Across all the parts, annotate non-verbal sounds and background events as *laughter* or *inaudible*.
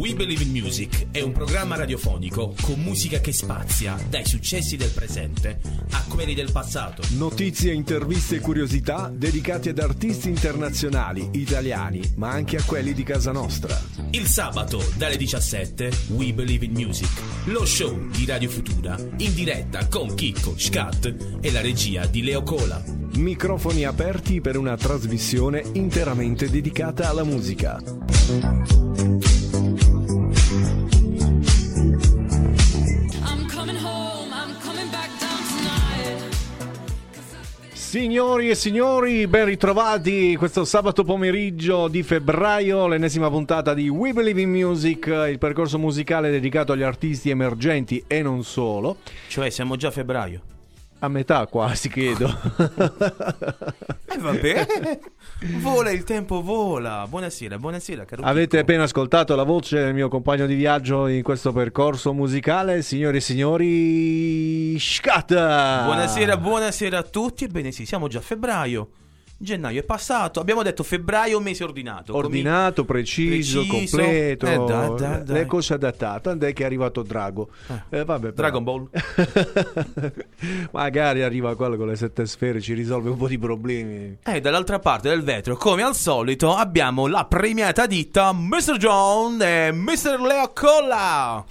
We Believe in Music è un programma radiofonico con musica che spazia dai successi del presente a quelli del passato. Notizie, interviste e curiosità dedicate ad artisti internazionali, italiani, ma anche a quelli di casa nostra. Il sabato dalle 17 We Believe in Music, lo show di Radio Futura in diretta con Chicco, Scat e la regia di Leo Cola. Microfoni aperti per una trasmissione interamente dedicata alla musica. Signori e signori, ben ritrovati questo sabato pomeriggio di febbraio, l'ennesima puntata di We Believe in Music, il percorso musicale dedicato agli artisti emergenti e non solo. Cioè, siamo già a febbraio. A metà quasi, credo. E vabbè, vola il tempo, vola. Buonasera, buonasera, caro Avete Chicco. appena ascoltato la voce del mio compagno di viaggio in questo percorso musicale, signori e signori, Scatta! Buonasera, buonasera a tutti. Ebbene sì, siamo già a febbraio. Gennaio è passato. Abbiamo detto febbraio, mese ordinato. Ordinato, preciso, Preciso. completo, Eh, dai, dai, dai. le cose adattate. Tant'è che è arrivato Drago. Eh, vabbè, però. Dragon Ball. *laughs* Magari arriva quello con le sette sfere, ci risolve un po' di problemi. E dall'altra parte del vetro, come al solito, abbiamo la premiata ditta Mr. John e Mr. Leo Colla.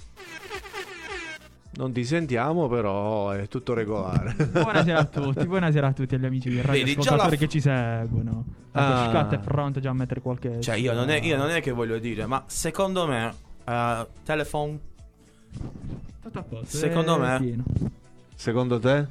Non ti sentiamo, però è tutto regolare. Buonasera a *laughs* tutti, buonasera a tutti agli amici di radio ascoltatori la- che ci seguono. Ah. Ah. Scat è pronto già a mettere qualche... Cioè, io non, è, io non è che voglio dire, ma secondo me, eh, telephone, Tutto a posto, Secondo è me- pieno. Secondo te?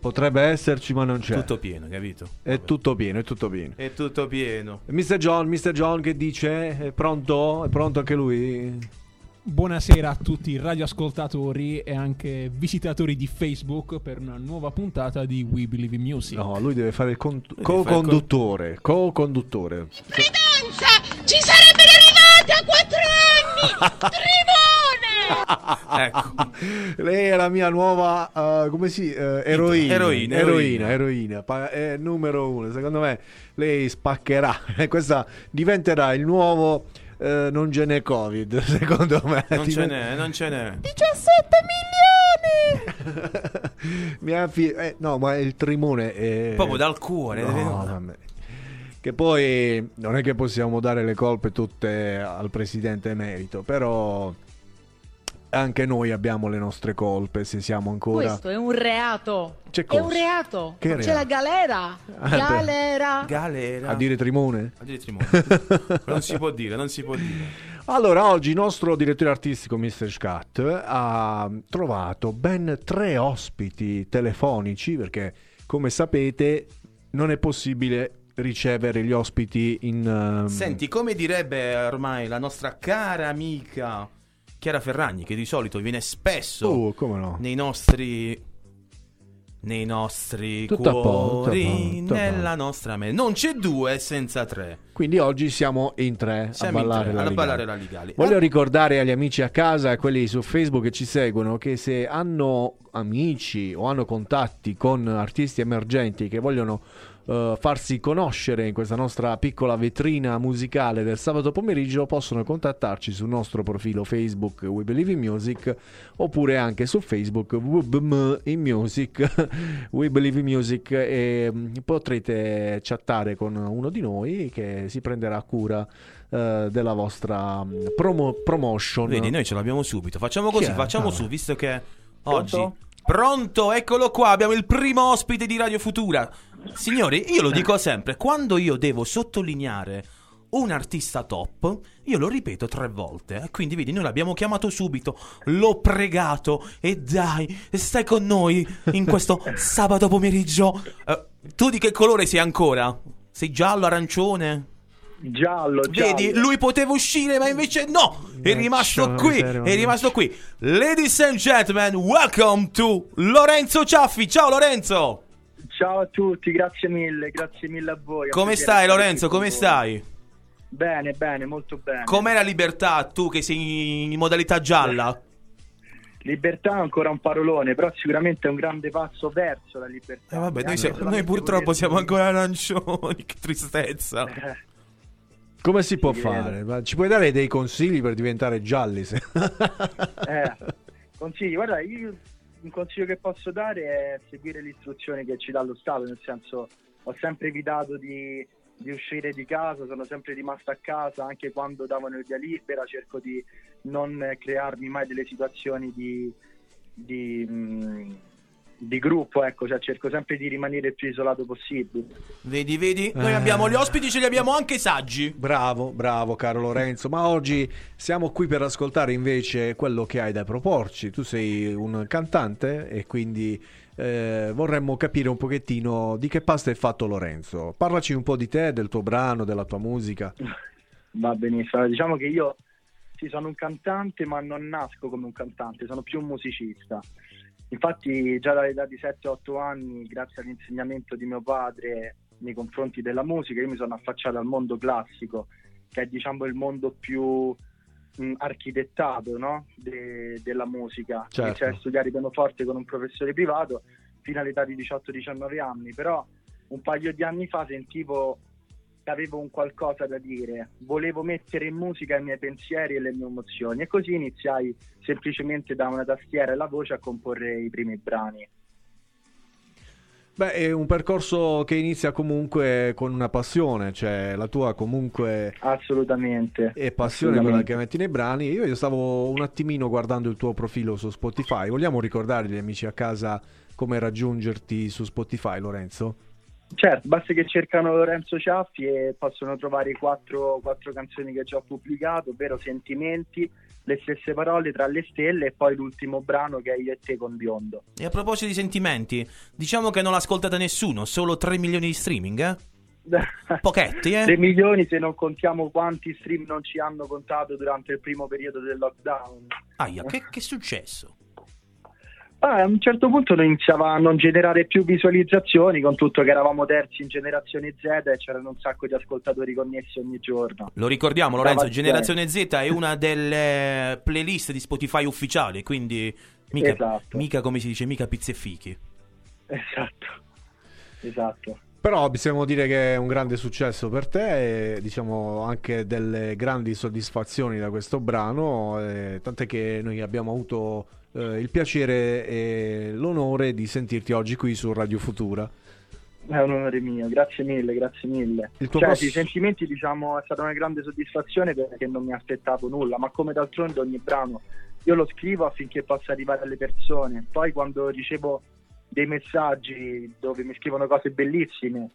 Potrebbe esserci, ma non c'è. tutto pieno, capito? È tutto pieno, è tutto pieno. È tutto pieno. Mr. John, Mr. John che dice? È pronto? È pronto anche lui? Buonasera a tutti i radioascoltatori e anche visitatori di Facebook per una nuova puntata di We Believe in Music. No, lui deve fare il con- co-conduttore. Co-conduttore. Credenza! Ci sarebbero arrivati a quattro anni! Trimone! *laughs* Ecco. Lei è la mia nuova, uh, come si, uh, eroina. Eroina, eroina, eroina. Pa- è numero uno. Secondo me lei spaccherà. E *laughs* Questa diventerà il nuovo eh, non ce n'è Covid, *laughs* secondo me. Non ce n'è, non ce n'è. 17 milioni! *laughs* Mia figlia, eh, no, ma il trimone è Proprio dal cuore. No. Che poi non è che possiamo dare le colpe tutte al presidente emerito, però anche noi abbiamo le nostre colpe se siamo ancora Questo è un reato! C'è È cosa? un reato! Che C'è reato? la galera! Ah. Galera! Galera. a dire trimone. A dire trimone. *laughs* non si può dire, non si può dire. Allora, oggi il nostro direttore artistico Mr. Scat ha trovato ben tre ospiti telefonici perché, come sapete, non è possibile ricevere gli ospiti in... ehm, Senti, come direbbe ormai la nostra cara amica Chiara Ferragni, che di solito viene spesso Oh, come no? nei nostri nei nostri Tutto cuori, posto, tutto a nella nostra mente. Non c'è due senza tre. Quindi oggi siamo in tre Siamo a in ballare tre, la ballare la Ligali. Voglio Ah, ricordare agli amici a casa e a quelli su Facebook che ci seguono che se hanno amici o hanno contatti con artisti emergenti che vogliono eh, farsi conoscere in questa nostra piccola vetrina musicale del sabato pomeriggio possono contattarci sul nostro profilo Facebook We Believe in Music oppure anche su Facebook WBM in Music *laughs* We Believe in Music e mm, potrete chattare con uno di noi che si prenderà cura eh, della vostra mm, promo- promotion. Vedi, noi ce l'abbiamo subito. Facciamo così, è? facciamo su, visto che Pronto? oggi Pronto, eccolo qua, abbiamo il primo ospite di Radio Futura. Signori, io lo dico sempre, quando io devo sottolineare un artista top, io lo ripeto tre volte. eh. Quindi vedi, noi l'abbiamo chiamato subito, l'ho pregato e dai, stai con noi in questo *laughs* sabato pomeriggio. Eh, tu di che colore sei ancora? Sei giallo, arancione? Giallo, giallo. Vedi, lui poteva uscire, ma invece no! È Eh, rimasto qui, è rimasto qui. Ladies and gentlemen, welcome to Lorenzo Ciaffi. Ciao Lorenzo! Ciao a tutti, grazie mille, grazie mille a voi. Come stai Lorenzo? Come stai? Bene, bene, molto bene. Com'è la libertà tu che sei in modalità gialla? Libertà è ancora un parolone, però sicuramente è un grande passo verso la libertà. Eh vabbè, noi, siamo- noi purtroppo volendo- siamo ancora arancioni, *laughs* che tristezza. Eh, Come si può Sì, fare? Ma ci puoi dare dei consigli per diventare gialli? se- Eh, consigli, guarda, io un consiglio che posso dare è seguire le istruzioni che ci dà lo Stato, nel senso ho sempre evitato di, di uscire di casa, sono sempre rimasto a casa anche quando davano il via libera, cerco di non crearmi mai delle situazioni di, di, mh, di gruppo, ecco, cioè cerco sempre di rimanere il più isolato possibile. Vedi, vedi? Noi Eh. abbiamo gli ospiti, ce li abbiamo anche i saggi. Bravo, bravo caro Lorenzo, ma oggi siamo qui per ascoltare invece quello che hai da proporci. Tu sei un cantante e quindi eh, vorremmo capire un pochettino di che pasta è fatto Lorenzo. Parlaci un po' di te, del tuo brano, della tua musica. Va benissimo, diciamo che io sì, sono un cantante, ma non nasco come un cantante, sono più un musicista. Infatti, già dall'età di 7-8 anni, grazie all'insegnamento di mio padre nei confronti della musica, io mi sono affacciato al mondo classico, che è diciamo il mondo più mh, architettato no? de- della musica. Certo. Iniziai a studiare pianoforte con un professore privato fino all'età di 18-19 anni, però un paio di anni fa sentivo avevo un qualcosa da dire, volevo mettere in musica i miei pensieri e le mie emozioni e così iniziai semplicemente da una tastiera e la voce a comporre i primi brani. Beh, è un percorso che inizia comunque con una passione, cioè la tua comunque Assolutamente. è passione quella Assolutamente. che metti nei brani. Io, io stavo un attimino guardando il tuo profilo su Spotify. Vogliamo ricordare agli amici a casa come raggiungerti su Spotify, Lorenzo? Certo, basta che cercano Lorenzo Ciaffi e possono trovare i quattro, quattro canzoni che già ho pubblicato, ovvero Sentimenti, le stesse parole tra le stelle e poi l'ultimo brano che è Io e te con biondo. E a proposito di sentimenti, diciamo che non l'ha ascoltata nessuno, solo 3 milioni di streaming, eh? *laughs* Pochetti, eh? 3 milioni se non contiamo quanti stream non ci hanno contato durante il primo periodo del lockdown. Aia, che, che è successo? Ah, a un certo punto iniziava a non generare più visualizzazioni con tutto che eravamo terzi in generazione Z e c'erano un sacco di ascoltatori connessi ogni giorno. Lo ricordiamo, Lorenzo, Generazione Z è una delle playlist di Spotify ufficiali, quindi mica, Esatto. mica come si dice, mica pizze fichi. Esatto. Esatto. Però possiamo dire che è un grande successo per te e diciamo anche delle grandi soddisfazioni da questo brano, eh, tant'è che noi abbiamo avuto eh, il piacere e l'onore di sentirti oggi qui su Radio Futura. È un onore mio, grazie mille, grazie mille. Il tuo Cioè, pross- i sentimenti, diciamo, è stata una grande soddisfazione perché non mi aspettavo nulla, ma come d'altronde ogni brano io lo scrivo affinché possa arrivare alle persone. Poi quando ricevo dei messaggi dove mi scrivono cose bellissime,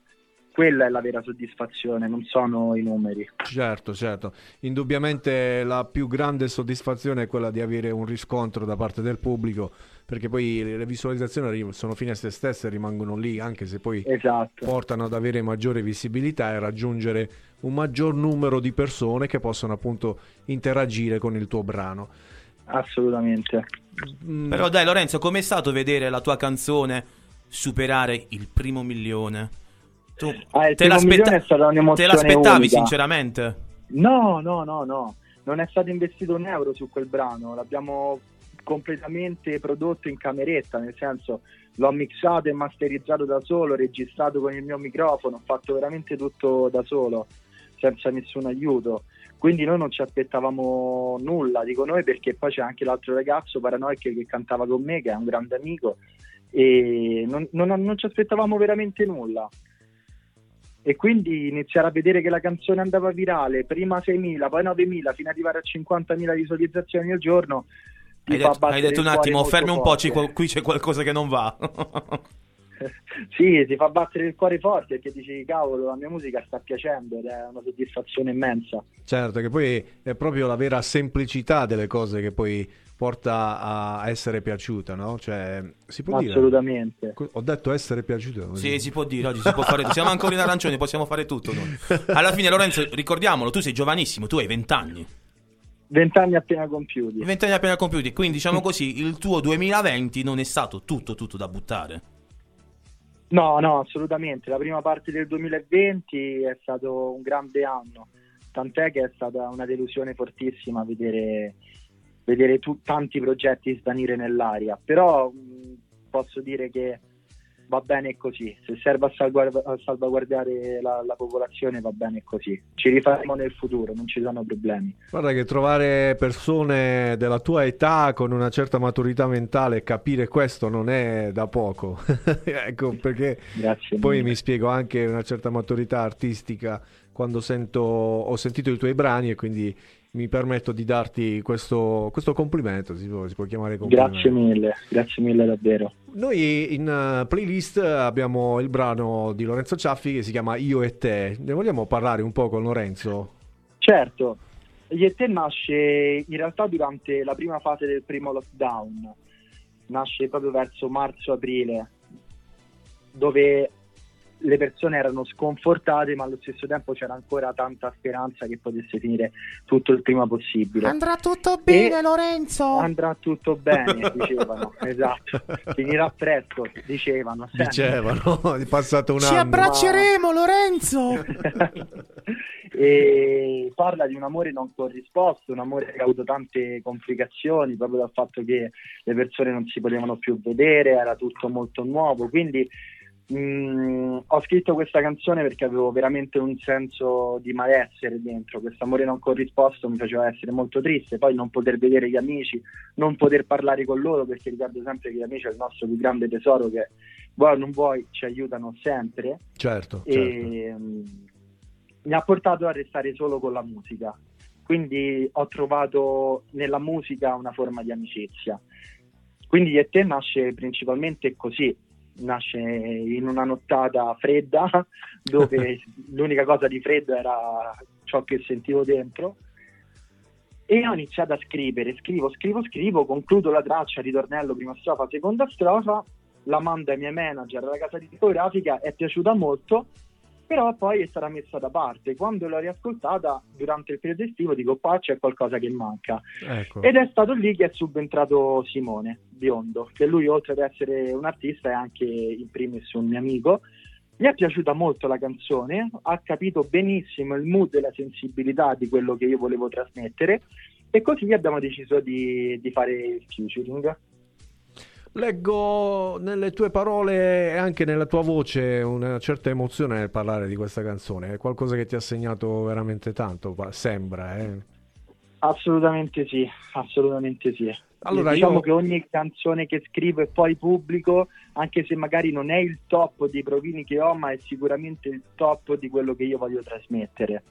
quella è la vera soddisfazione, non sono i numeri. Certo, certo. Indubbiamente la più grande soddisfazione è quella di avere un riscontro da parte del pubblico, perché poi le visualizzazioni sono fine a se stesse e rimangono lì, anche se poi Esatto. portano ad avere maggiore visibilità e raggiungere un maggior numero di persone che possono appunto interagire con il tuo brano. Assolutamente. Mm, Però dai Lorenzo, com'è stato vedere la tua canzone superare il primo milione? Tu Ah, te, l'aspetta- te l'aspettavi unica. sinceramente? No, no, no, no, non è stato investito un euro su quel brano, l'abbiamo completamente prodotto in cameretta, nel senso l'ho mixato e masterizzato da solo, registrato con il mio microfono, ho fatto veramente tutto da solo, senza nessun aiuto. Quindi noi non ci aspettavamo nulla, dico noi perché poi c'è anche l'altro ragazzo Paranoic che cantava con me, che è un grande amico, e non, non- non ci aspettavamo veramente nulla e quindi iniziare a vedere che la canzone andava virale, prima 6.000, poi 9.000, fino ad arrivare a 50.000 visualizzazioni al giorno. ti Hai fa detto, hai detto un attimo, fermi un po', ci- qui c'è qualcosa che non va. *laughs* sì, ti fa battere il cuore forte perché dici, cavolo, la mia musica sta piacendo ed è una soddisfazione immensa. Certo, che poi è proprio la vera semplicità delle cose che poi porta a essere piaciuta, no? Cioè, si può dire? Assolutamente. Co- Ho detto essere piaciuta. Sì, si può dire, oggi si può fare tutto. Siamo ancora in arancione, possiamo fare tutto noi. Alla fine, Lorenzo, ricordiamolo, tu sei giovanissimo, tu hai 20 anni. 20 anni appena compiuti. 20 anni appena compiuti, quindi diciamo così, il tuo 2020 non è stato tutto, tutto da buttare. No, no, assolutamente. La prima parte del 2020 è stato un grande anno, tant'è che è stata una delusione fortissima vedere, vedere tu- tanti progetti svanire nell'aria. Però mh, posso dire che va bene così. Se serve a, salvaguard- a salvaguardare la, la popolazione, va bene così. Ci rifaremo nel futuro, non ci sono problemi. Guarda che trovare persone della tua età con una certa maturità mentale e capire questo non è da poco. *laughs* ecco perché poi mi spiego anche una certa maturità artistica quando sento, ho sentito i tuoi brani e quindi mi permetto di darti questo, questo complimento, si può, si può chiamare complimento. Grazie mille, grazie mille davvero. Noi in eh, playlist abbiamo il brano di Lorenzo Ciaffi che si chiama Io e te. Ne vogliamo parlare un po' con Lorenzo? Certo, Io e te nasce in realtà durante la prima fase del primo lockdown, nasce proprio verso marzo-aprile, dove le persone erano sconfortate ma allo stesso tempo c'era ancora tanta speranza che potesse finire tutto il prima possibile. Andrà tutto bene, E- Lorenzo. Andrà tutto bene, *laughs* dicevano, esatto, finirà presto, dicevano. sempre. Dicevano, è passato un Ci anno. abbracceremo, Lorenzo. *laughs* e parla di un amore non corrisposto, un amore che ha avuto tante complicazioni proprio dal fatto che le persone non si potevano più vedere, era tutto molto nuovo, quindi mh, ho scritto questa canzone perché avevo veramente un senso di malessere dentro, questo amore non corrisposto mi faceva essere molto triste, poi non poter vedere gli amici, non poter parlare con loro perché ricordo sempre che gli amici è il nostro più grande tesoro che vuoi o non vuoi ci aiutano sempre Certo, certo. e mm, mi ha portato a restare solo con la musica. Quindi ho trovato nella musica una forma di amicizia. Quindi e te nasce principalmente così, nasce in una nottata fredda *laughs* dove *laughs* l'unica cosa di freddo era ciò che sentivo dentro. E ho iniziato a scrivere, scrivo, scrivo, scrivo, concludo la traccia, ritornello, prima strofa, seconda strofa, la mando ai miei manager alla casa discografica, è piaciuta molto, però poi è stata messa da parte. Quando l'ho riascoltata durante il periodo estivo dico qua c'è qualcosa che manca. Ecco. Ed è stato lì che è subentrato Simone Biondo, che lui oltre ad essere un artista è anche in primis un mio amico. Gli è piaciuta molto la canzone, ha capito benissimo il mood e la sensibilità di quello che io volevo trasmettere e così abbiamo deciso di, di fare il featuring. Leggo nelle tue parole e anche nella tua voce una certa emozione nel parlare di questa canzone. È qualcosa che ti ha segnato veramente tanto, sembra. Eh. Assolutamente sì, assolutamente sì. Allora, diciamo io- che ogni canzone che scrivo e poi pubblico, anche se magari non è il top dei provini che ho, ma è sicuramente il top di quello che io voglio trasmettere.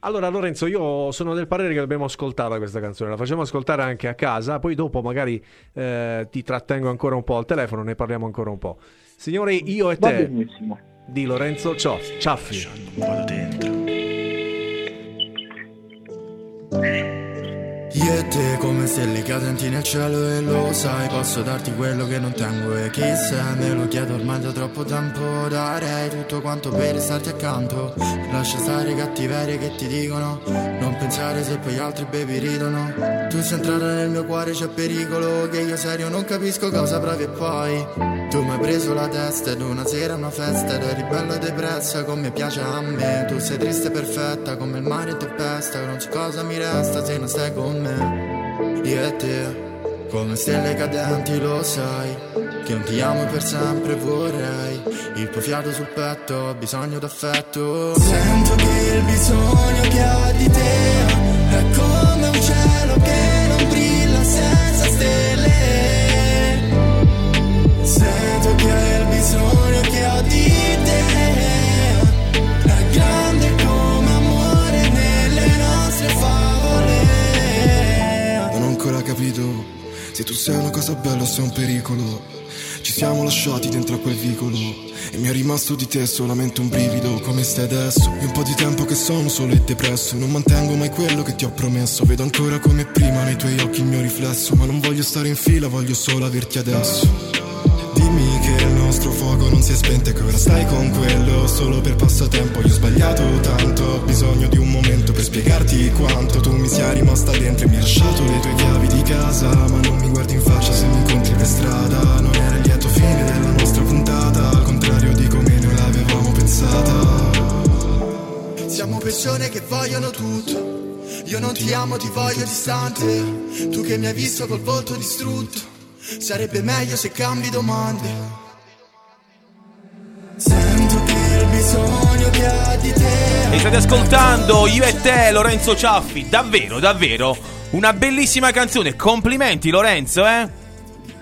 Allora, Lorenzo, io sono del parere che dobbiamo ascoltarla questa canzone. La facciamo ascoltare anche a casa, poi dopo magari eh, ti trattengo ancora un po' al telefono, ne parliamo ancora un po'. Signore, io e Va te benissimo. di Lorenzo. Ciaffi. Vado dentro. Io e te come stelle cadenti nel cielo e lo sai Posso darti quello che non tengo e chi sei Me lo chiedo ormai da troppo tempo. Darei tutto quanto per starti accanto. Lascia stare i cattiverie che ti dicono. Non pensare se poi altri baby ridono. Tu sei entrata nel mio cuore c'è pericolo Che io serio non capisco cosa provi e poi. Tu mi hai preso la testa ed una sera una festa Ed eri bella depressa come piace a me. Tu sei triste e perfetta come il mare in tempesta Non so cosa mi resta se non stai con me Io e te come stelle cadenti lo sai. Che non ti amo per sempre vorrei. Il tuo fiato sul petto ho bisogno d'affetto. Sento che il bisogno che ho di te È come se tu sei una cosa bella o sei un pericolo. Ci siamo lasciati dentro a quel vicolo e mi è rimasto di te solamente un brivido. Come stai adesso? È un po' di tempo che sono solo e depresso. Non mantengo mai quello che ti ho promesso. Vedo ancora come prima nei tuoi occhi il mio riflesso. Ma non voglio stare in fila, voglio solo averti adesso. Dimmi che il nostro fuoco non si è spento e che ora stai con quello solo per passatempo. Io ho sbagliato tanto, ho bisogno di un momento per spiegarti quanto tu mi sia rimasta dentro e mi hai lasciato le tue chiavi di casa. Ma non mi guardi in faccia se mi incontri per strada. Non era il lieto fine della nostra puntata, al contrario di come noi l'avevamo pensata. Siamo persone che vogliono tutto. Io non ti amo, ti voglio distante. Tu che mi hai visto col volto distrutto. Sarebbe meglio se cambi domande. Sento che il bisogno che ha di te. E state ascoltando io e te, Lorenzo Ciaffi. Davvero, davvero. Una bellissima canzone. Complimenti, Lorenzo, eh.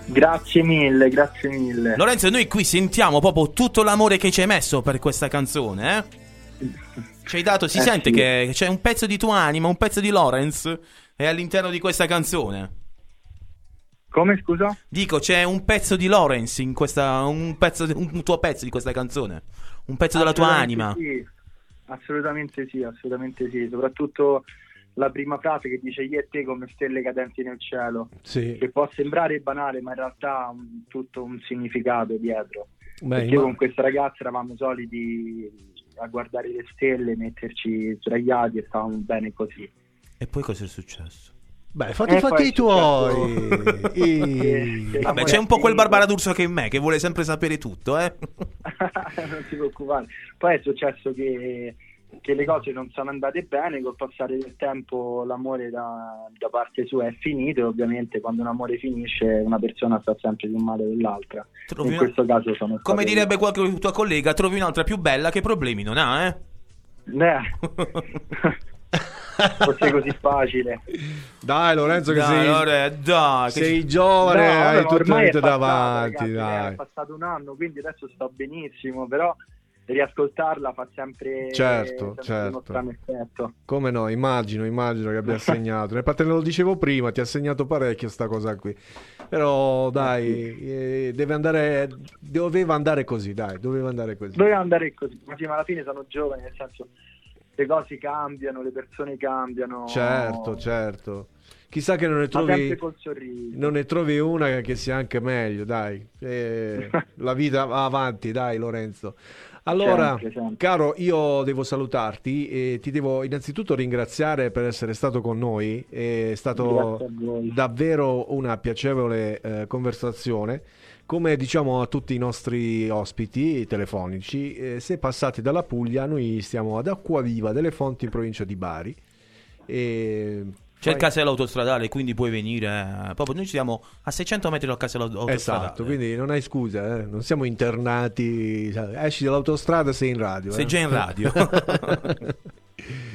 Grazie mille, grazie mille. Lorenzo, noi qui sentiamo proprio tutto l'amore che ci hai messo per questa canzone, eh? *laughs* Ci hai dato, si eh sente sì. che c'è un pezzo di tua anima, un pezzo di Lorenz è all'interno di questa canzone. Come scusa? Dico, c'è un pezzo di Lorenz in questa. Un, pezzo, un tuo pezzo di questa canzone. Un pezzo della tua anima. Sì. Assolutamente sì, assolutamente sì. Soprattutto la prima frase che dice io e te come stelle cadenti nel cielo. Sì. Che può sembrare banale, ma in realtà ha un- tutto un significato dietro. Beh, Perché imma- con questa ragazza eravamo soliti a guardare le stelle, metterci sdraiati e stavamo bene così. E poi cosa è successo? Beh, fatti E fatti i è tuoi. *laughs* Sì, Vabbè, c'è un po' quel Barbara D'Urso che in me, che vuole sempre sapere tutto, eh? *laughs* non si preoccupare. Poi è successo che, che le cose non sono andate bene, col passare del tempo l'amore da, da parte sua è finito e ovviamente quando un amore finisce una persona sta sempre più male dell'altra. Trovi In una- questo caso sono Come direbbe qualche tua collega, trovi un'altra più bella che problemi non ha, eh? Eh, *laughs* fosse così facile. Dai, Lorenzo, che Dai, sei, Lore, dai, che- sei giovane, No, hai ormai vita è passato, davanti. ragazzi, dai. È passato un anno, quindi adesso sto benissimo, però riascoltarla fa sempre, Certo, sempre certo. uno strano effetto. Come no, immagino, immagino che abbia *laughs* segnato. Nel parte lo dicevo prima, ti ha segnato parecchio sta cosa qui. Però dai, eh, deve andare, doveva andare così, dai, doveva andare così. Doveva andare così, ma sì, ma alla fine sono giovani, nel senso le cose cambiano, le persone cambiano. Certo, certo. Chissà che non ne trovi, non ne trovi una che sia anche meglio, dai. Eh, *laughs* la vita va avanti, dai Lorenzo. Allora, Sempre, sempre. caro, io devo salutarti e ti devo innanzitutto ringraziare per essere stato con noi. È stato Grazie a voi. davvero una piacevole eh, conversazione. Come diciamo a tutti i nostri ospiti telefonici, eh, se passate dalla Puglia, noi stiamo ad Acquaviva delle Fonti in provincia di Bari. E C'è il casello autostradale, quindi puoi venire. eh, proprio noi siamo a 600 metri dal casello autostradale. Esatto, quindi non hai scusa, eh, non siamo internati, esci dall'autostrada sei in radio. Sei eh. già in radio. *laughs* *laughs*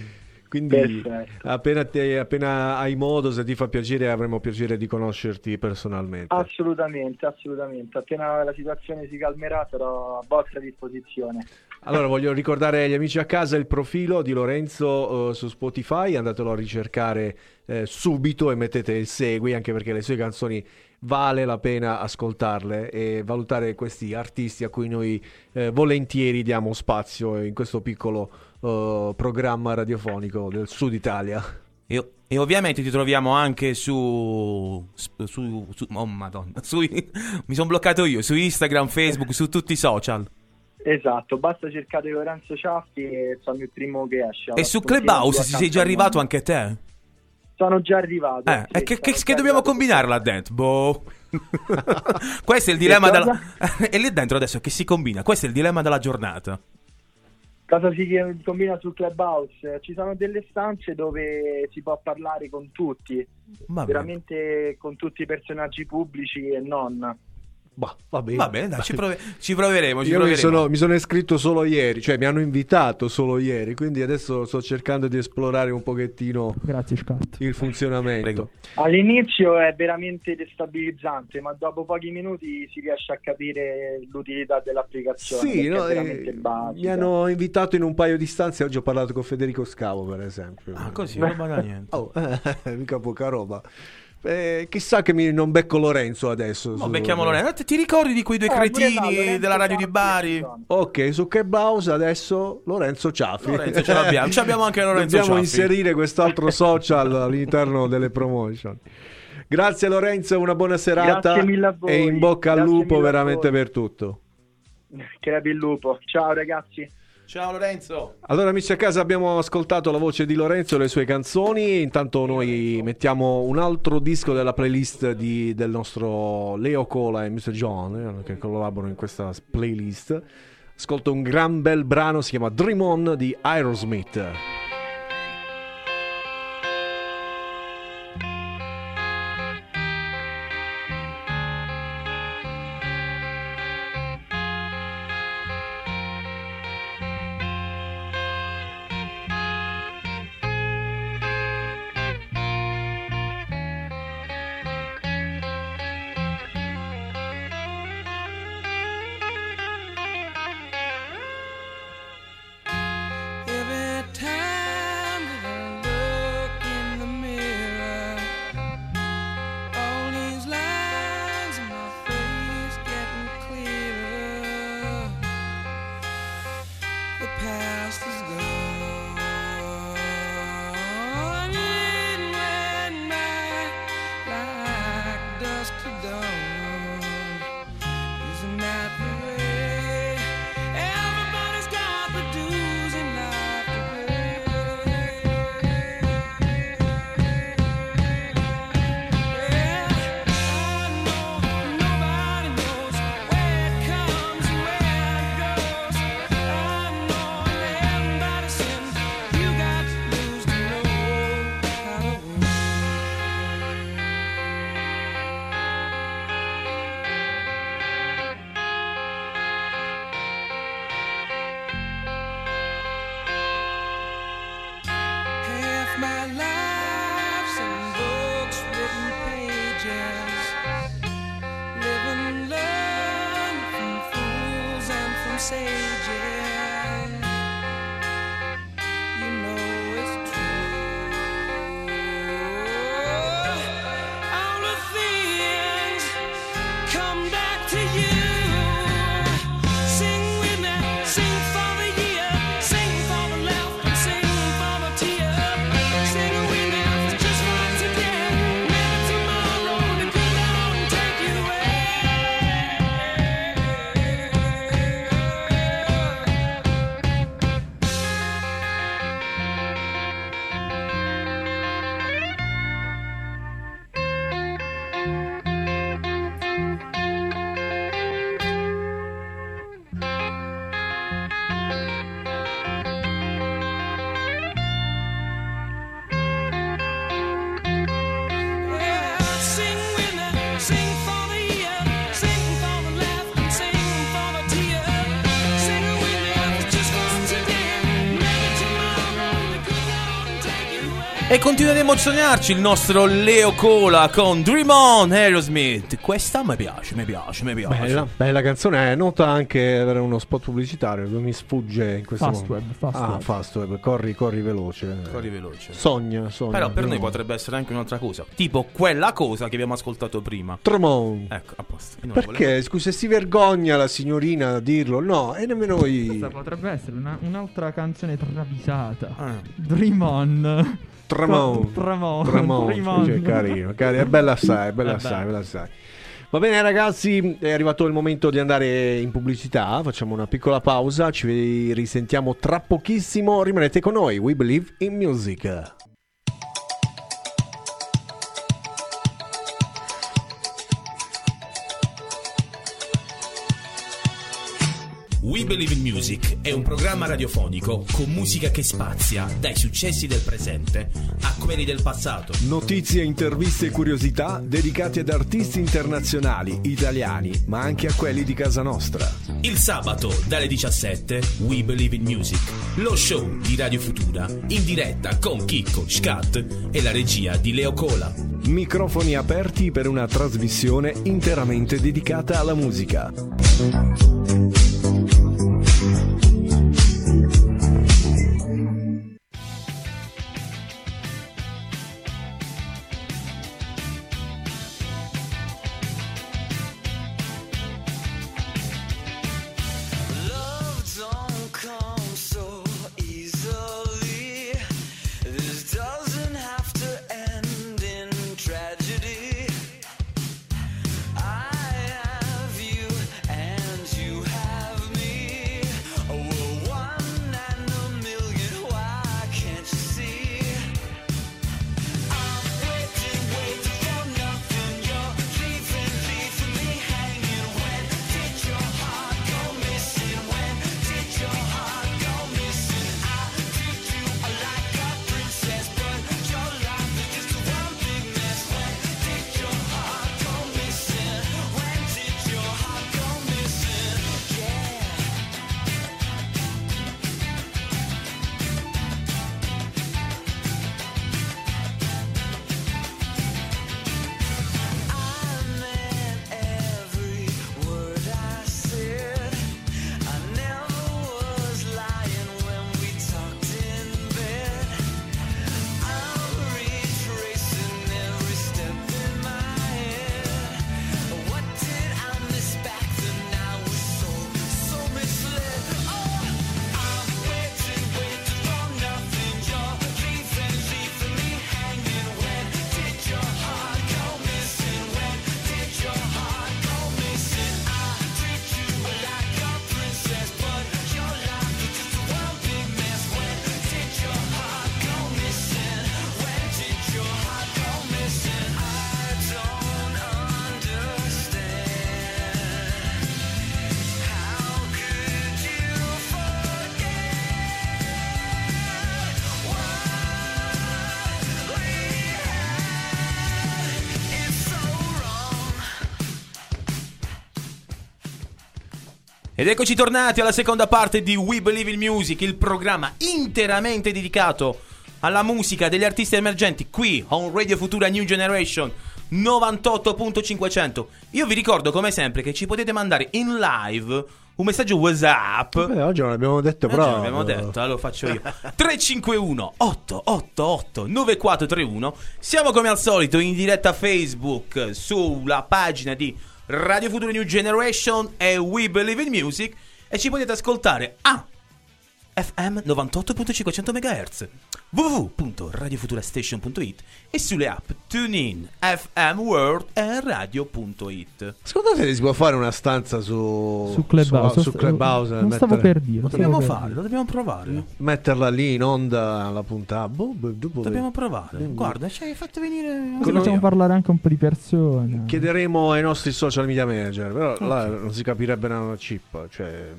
quindi appena, te- appena hai modo, se ti fa piacere, avremo piacere di conoscerti personalmente. Assolutamente, assolutamente. Appena la situazione si calmerà sarò a vostra disposizione. Allora, voglio ricordare agli amici a casa il profilo di Lorenzo eh, su Spotify, andatelo a ricercare eh, subito e mettete il segui, anche perché le sue canzoni vale la pena ascoltarle e valutare questi artisti a cui noi eh, volentieri diamo spazio in questo piccolo eh, programma radiofonico del Sud Italia. E, e ovviamente ti troviamo anche su. su, su- oh madonna. su- mi sono bloccato io. Su Instagram, Facebook, su tutti i social. Esatto, basta cercare Lorenzo Ciaffi e sono il primo che esce. E su Clubhouse sei già arrivato anche te? Sono già arrivato. Eh, sì, che, che- che dobbiamo combinare là dentro? Boh. *laughs* Questo è il dilemma della. *laughs* e lì dentro adesso che si combina? Questo è il dilemma della giornata. Cosa si combina su Clubhouse? Ci sono delle stanze dove si può parlare con tutti, veramente con tutti i personaggi pubblici e non. Bah, va bene. Va bene, dai, ci, prove- ci proveremo. Ci Io mi proveremo. sono, mi sono iscritto solo ieri, cioè mi hanno invitato solo ieri, quindi adesso sto cercando di esplorare un pochettino Grazie, il funzionamento. Prego. All'inizio è veramente destabilizzante, ma dopo pochi minuti si riesce a capire l'utilità dell'applicazione. Sì, no, eh, mi hanno invitato in un paio di stanze. Oggi ho parlato con Federico Scavo, per esempio. Ah, così, roba da niente. Oh, eh, *laughs* mica poca roba. Eh, chissà che mi, non becco Lorenzo adesso. No, su- becchiamo Lorenzo. Ti- ricordi di quei due Eh, cretini Lorenzo della radio di Ciaffi Bari? ci sono. Ok, su Clubhouse adesso Lorenzo Ciaffi. Lorenzo ce l'abbiamo. Ci abbiamo anche Lorenzo Dobbiamo Ciaffi. inserire quest'altro social all'interno delle promotion. Grazie Lorenzo, una buona serata Grazie mille a voi. e in bocca al Grazie lupo mille a veramente per tutto. Crepi il lupo. Ciao ragazzi. Ciao Lorenzo. Allora amici a casa abbiamo ascoltato la voce di Lorenzo e le sue canzoni, intanto noi mettiamo un altro disco della playlist di- del nostro Leo Cola e Mr. John eh, che collaborano in questa playlist. Ascolto un gran bel brano, si chiama Dream On di Aerosmith. Continua ad emozionarci il nostro Leo Cola con Dream On Aerosmith. Questa mi piace, mi piace, mi piace. Bella, bella canzone, è nota anche avere uno spot pubblicitario che mi sfugge in questo Fast momento. web, fast ah, web. fast web, corri, corri veloce. Corri veloce. Sogna, sogna. Però per noi Tremont. potrebbe essere anche un'altra cosa. Tipo quella cosa che abbiamo ascoltato prima. Tremont. Ecco, a posto. Io non lo Perché? volevo- Scusa, si vergogna la signorina a dirlo? No, e nemmeno io. Questa potrebbe essere una- un'altra canzone travisata. Ah. Dream On. Tremont. Tremont. Tremont. Cioè, carino, carino, è bella assai, è bella assai, bella assai. Va bene ragazzi, è arrivato il momento di andare in pubblicità, facciamo una piccola pausa, ci risentiamo tra pochissimo, rimanete con noi, We Believe in Music. We Believe in Music è un programma radiofonico con musica che spazia dai successi del presente a quelli del passato. Notizie, interviste e curiosità dedicate ad artisti internazionali, italiani, ma anche a quelli di casa nostra. Il sabato dalle 17 We Believe in Music, lo show di Radio Futura in diretta con Chicco, Scat e la regia di Leo Cola. Microfoni aperti per una trasmissione interamente dedicata alla musica. Ed eccoci tornati alla seconda parte di We Believe in Music, il programma interamente dedicato alla musica degli artisti emergenti qui on Radio Futura New Generation 98.500. Io vi ricordo come sempre che ci potete mandare in live un messaggio WhatsApp. Beh, oggi non l'abbiamo detto, Oggi però. l'abbiamo detto, allora faccio io. 351 888 9431. Siamo come al solito in diretta Facebook sulla pagina di Radio Futuro New Generation e We Believe in Music e ci potete ascoltare a FM 98.500 MHz www.radiofuturastation.it e sulle app TuneIn, FM World e Radio.it. Secondo te si può fare una stanza su Su Clubhouse. Su, su Clubhouse Non stavo mettere- per dire. Lo stavo dobbiamo fare, dire. lo dobbiamo provare. Metterla lì in onda la puntata. Boh, boh, dopo Dobbiamo provare. Mm. Guarda, ci hai fatto venire. Così facciamo parlare anche un po' di persone. Chiederemo ai nostri social media manager, però là non si capirebbe una chip. Cioè,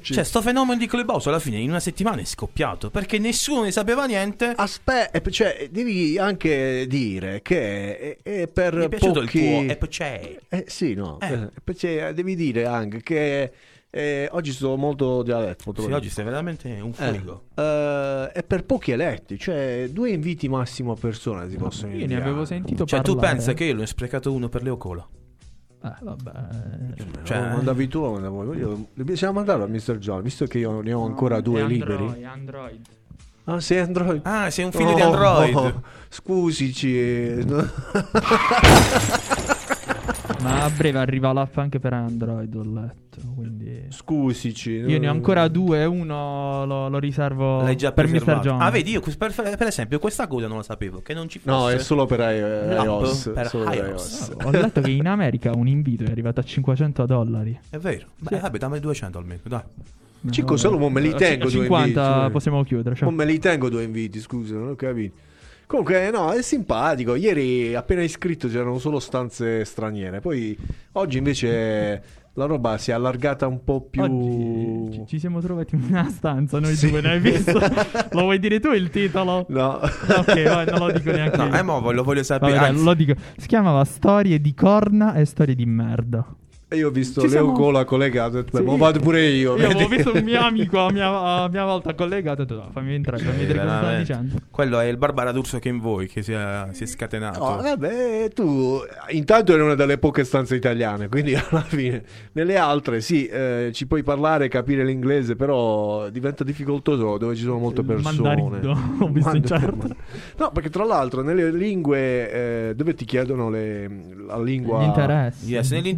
Cioè, sto fenomeno di Clubhouse alla fine in una settimana è scoppiato perché nessuno ne sapeva niente. Aspetta, cioè, devi anche dire che è, è per Mi è piaciuto pochi... il tuo Epcei. Eh, sì, no. Eh. eh, perché devi dire anche che eh, oggi sto molto dialetto. molto Sì, oggi sei veramente un Eh, fuoco. eh, è per pochi eletti, cioè due inviti massimo a persone si possono Io ne inviare. avevo sentito Cioè, tu parlare. pensa che io l'ho sprecato uno per Leocola? Eh, vabbè. Cioè, Lo mandavi tu, lo mandavo io. Possiamo mandarlo a Mr. John, visto che io ne ho ancora due È liberi. Android, Android. Ah, sei Android? Ah, sei un figlio di Oh, Android. oh, scusici. eh, *laughs* no. Ma a breve arriva l'app anche per Android, ho letto. Quindi. Scusici. Io ne ho ancora due, uno lo, lo riservo L'hai già per Mr. preservato. John. Ah, vedi, io per, per esempio questa cosa non la sapevo, che non ci fosse. No, è solo per iOS. per solo iOS. iOS. Ho letto che in America un invito è arrivato a 500 dollari. È vero. Beh, vabbè, dammi 200 almeno, dai. Cico, solo mo me li A tengo due 50 inviti. possiamo chiudere. cioè. Mo me li tengo due inviti, scusa, non ho capito. Comunque, no, è simpatico. Ieri, appena iscritto, c'erano solo stanze straniere. Poi, oggi invece, la roba si è allargata un po' più. Oggi ci, ci siamo trovati in una stanza, noi Sì. due, ne hai visto? *laughs* lo vuoi dire tu il titolo? No. Ok, vai, non lo dico neanche No, io. eh, mo lo voglio sapere. Vabbè, lo dico. Si chiamava Storie di corna e storie di merda. E io ho visto Ci Leo siamo- Cola collegato. ho detto, Sì. "Beh, mo vado pure io. Io vedi?" avevo visto un mio amico *laughs* a mia, a mia volta collegato. Ho detto, "No, fammi entrare, fammi vedere cosa stanno veramente. dicendo. Quello è il Barbara D'Urso che in voi che si è, si è scatenato. No, vabbè, tu intanto eri una delle poche stanze italiane, quindi *laughs* alla fine nelle altre sì, eh, ci puoi parlare, capire l'inglese, però diventa difficoltoso dove ci sono molte persone. mandarino, *laughs* ho visto in man- No, perché tra l'altro nelle lingue eh, dove ti chiedono le- la lingua Gli interessi. Yes, negli gli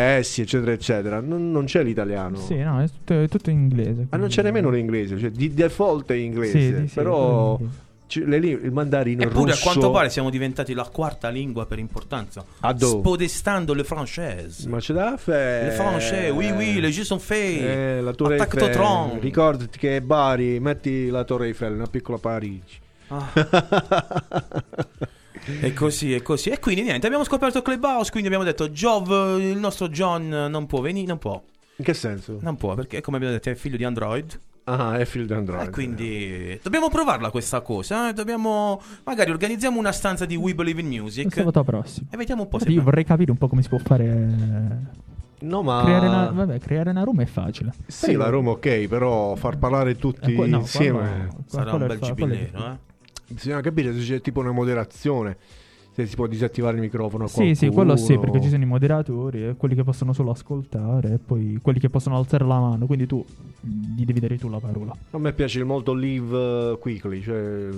interessi. eccetera, eccetera, non, non c'è l'italiano. Sì, no, è tutto, è tutto in inglese. Ah, non c'è quindi- nemmeno l'inglese, cioè di default è inglese, Sì, sì, sì, però quello ci- le li- il mandarino Eppure, a russo quanto pare, siamo diventati la quarta lingua per importanza. A dove? Spodestando le françaises. Ma c'è da fare. Le français, oui, oui, les jeux sont faits. Eh, la Torre Eiffel. Totron. Ricordati che Bari, metti la Torre Eiffel, una piccola Parigi. *laughs* E così, e così. E quindi niente, abbiamo scoperto Clubhouse, quindi abbiamo detto Jov, il nostro John non può venire, non può. In che senso? Non può, perché come abbiamo detto è figlio di Android. Ah, è figlio di Android. E quindi dobbiamo provarla questa cosa. eh? Dobbiamo. Magari organizziamo una stanza di We Believe in Music. Sabato prossimo. E vediamo un po' se. Io vorrei capire un po' come si può fare. No, ma Creare una, vabbè, creare una room è facile. Sì, la Roma ok, però far parlare tutti Eh, qua- no, insieme quello- Sarà un bel fa- giubileo, eh. Bisogna capire se c'è tipo una moderazione, se si può disattivare il microfono a Sì, sì, quello sì, qualcuno. perché ci sono i moderatori e quelli che possono solo ascoltare e poi quelli che possono alzare la mano, quindi tu gli devi dare tu la parola. A me piace molto live eh, quickly, cioè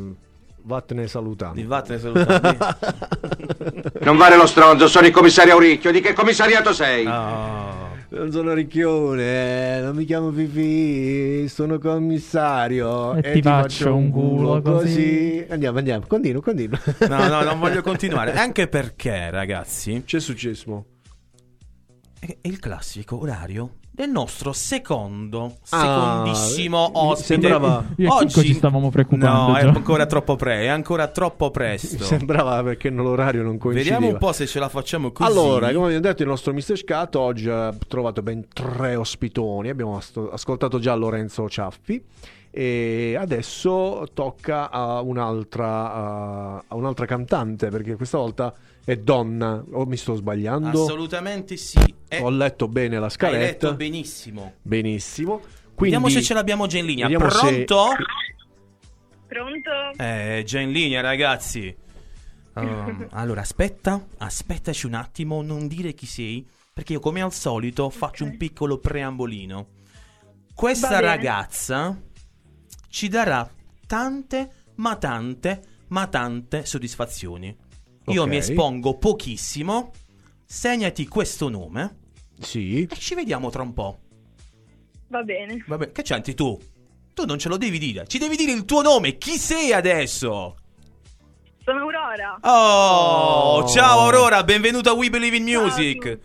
vattene salutando. Di vattene salutati. *laughs* Non fare lo stronzo, sono il commissario Auricchio. Di che commissariato sei? Ah. Non sono ricchione, eh, non mi chiamo Fifi, sono commissario E ti faccio un culo così. Andiamo, andiamo, continua, continua. No, no, non voglio continuare. Anche perché, ragazzi, C'è successo? è il classico orario del nostro secondo, Ah, secondissimo mi ospite. sembrava- Io e Chicco ci stavamo preoccupando No, è già. ancora troppo pre, è ancora troppo Mi presto. *laughs* sembrava perché l'orario non coincideva. Vediamo un po' se ce la facciamo così. Allora, come abbiamo detto, il nostro Mr. Scat oggi ha trovato ben tre ospitoni. Abbiamo ascoltato già Lorenzo Ciaffi. E adesso tocca a un'altra, a- un'altra cantante perché questa volta è donna. O mi sto sbagliando? Assolutamente sì. Eh, Ho letto bene la hai scaletta. letto benissimo. Benissimo. Quindi, Vediamo se ce l'abbiamo già in linea. vediamo se- Pronto? Pronto? Eh, già in linea, ragazzi. Um, *laughs* allora, aspetta, aspettaci un attimo, non dire chi sei. perché io come al solito faccio un piccolo preambolino. Questa ragazza ci darà tante, ma tante, ma tante soddisfazioni. Io Ok. mi espongo pochissimo, segnati questo nome Sì. e ci vediamo tra un po'. Va bene. Vabbè, che c'entri tu? Tu non ce lo devi dire, ci devi dire il tuo nome, chi sei adesso? Sono Aurora. Oh, Oh. ciao Aurora, benvenuta a We Believe in Music.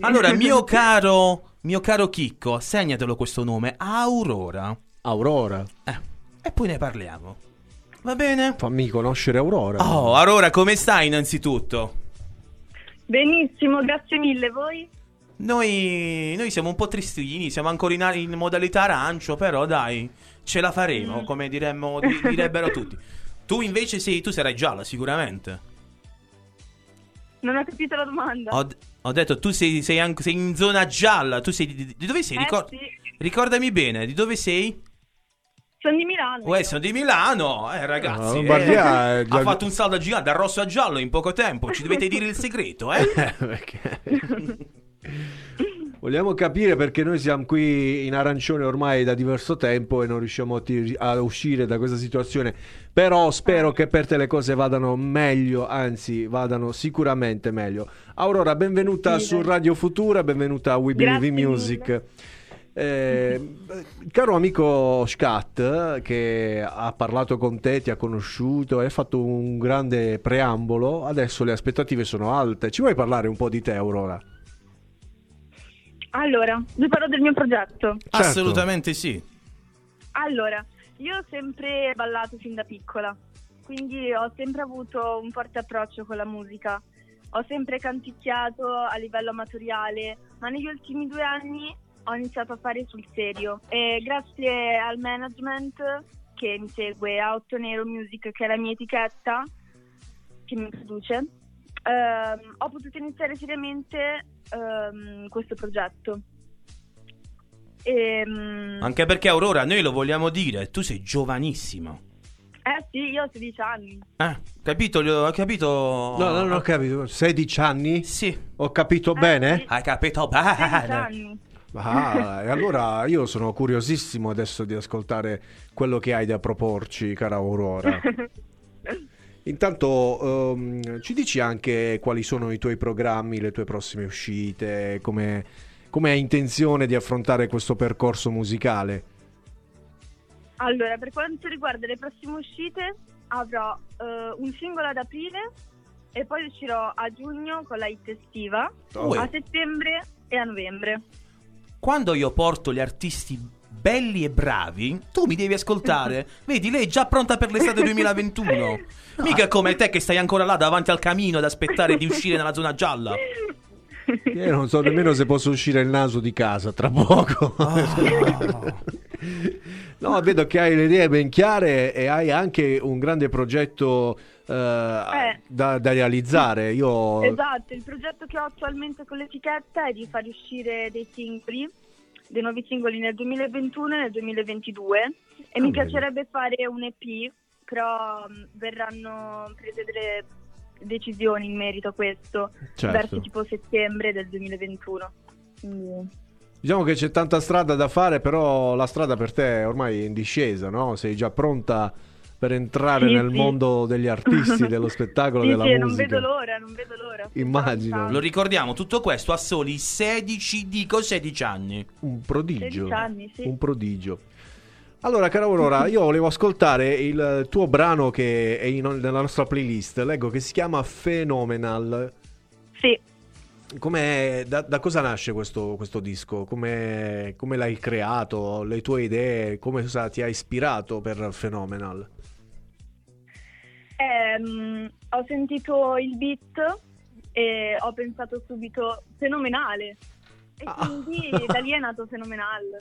Allora, *laughs* mio caro, mio caro Chicco, segnatelo questo nome, Aurora. Aurora. Eh, e poi ne parliamo. Va bene? Fammi conoscere Aurora. Oh, Aurora, come stai innanzitutto? Benissimo, grazie mille. Voi? Noi, noi siamo un po' tristini, siamo ancora in, in modalità arancio, però dai, ce la faremo, Mm. come diremmo, di- direbbero tutti. *laughs* Tu invece sei, tu sarai gialla, sicuramente. Non ho capito la domanda. Ho, ho detto, tu sei, sei, anche- sei in zona gialla, tu sei di, di dove sei? Eh, Ricor- sì. Ricordami bene, di dove sei? Sono di Milano. Uè, io. sono di Milano, eh ragazzi. Ah, eh. È già- Ha fatto un salto gigante da rosso a giallo in poco tempo, ci dovete dire il segreto, eh? *laughs* Perché- *laughs* Vogliamo capire perché noi siamo qui in arancione ormai da diverso tempo e non riusciamo a, tir- a uscire da questa situazione. Però spero che per te le cose vadano meglio, anzi vadano sicuramente meglio. Aurora, benvenuta Sì, su. Radio Futura, benvenuta a We Believe in Music. Eh, caro amico Scat che ha parlato con te, ti ha conosciuto e ha fatto un grande preambolo, adesso le aspettative sono alte. Ci vuoi parlare un po' di te, Aurora? Allora, vi parlo del mio progetto. Certo. Assolutamente sì. Allora, io ho sempre ballato fin da piccola, quindi ho sempre avuto un forte approccio con la musica. Ho sempre canticchiato a livello amatoriale, ma negli ultimi due anni ho iniziato a fare sul serio e grazie al management che mi segue a Otto Nero Music, che è la mia etichetta che mi produce, ehm, ho potuto iniziare seriamente ehm, questo progetto. Ehm, Anche perché Aurora, noi lo vogliamo dire, tu sei giovanissima. Eh sì, io ho 16 anni. Eh, capito? Ho capito? No, no, non ho capito. 16 anni? Sì. Ho capito Eh, bene? sì. Hai capito 16 bene? anni. Ah, e allora io sono curiosissimo adesso di ascoltare quello che hai da proporci, cara Aurora. *laughs* Intanto ehm, ci dici anche quali sono i tuoi programmi, le tue prossime uscite, come, come hai intenzione di affrontare questo percorso musicale? Allora, per quanto riguarda le prossime uscite, avrò eh, un singolo ad aprile e poi uscirò a giugno con la hit estiva, Uè. a settembre e a novembre. Quando io porto gli artisti belli e bravi, tu mi devi ascoltare. *laughs* Vedi, lei è già pronta per l'estate 2021. Mica come te che stai ancora là davanti al camino ad aspettare di uscire nella zona gialla. *laughs* Io non so nemmeno se posso uscire il naso di casa tra poco. Ah. *laughs* No, vedo che hai le idee ben chiare e hai anche un grande progetto eh, Eh. da, da realizzare. Io Esatto, il progetto che ho attualmente con l'etichetta è di far uscire dei singoli, dei nuovi singoli nel 2021 e nel 2022 e Ah, mi bene. piacerebbe fare un EP, però mh, verranno prese delle decisioni in merito a questo Certo. verso tipo settembre del 2021. Quindi- Diciamo che c'è tanta strada da fare, però la strada per te ormai è in discesa, no? Sei già pronta per entrare Sì, nel sì. mondo degli artisti, dello *laughs* spettacolo, Sì, della sì, non musica. vedo l'ora, non vedo l'ora. Immagino. Lo ricordiamo, tutto questo a soli 16, dico 16 anni. Un prodigio. 16 anni, sì. Un prodigio. Allora, cara Aurora, *laughs* io volevo ascoltare il tuo brano che è in- nella nostra playlist. Leggo che si chiama Phenomenal. Sì. Com'è- da, da cosa nasce questo, questo disco? Come, come l'hai creato? Le tue idee? Come cosa ti ha ispirato per Phenomenal? Ehm, ho sentito il beat e ho pensato subito fenomenale. E Ah. quindi *laughs* da lì è nato fenomenale.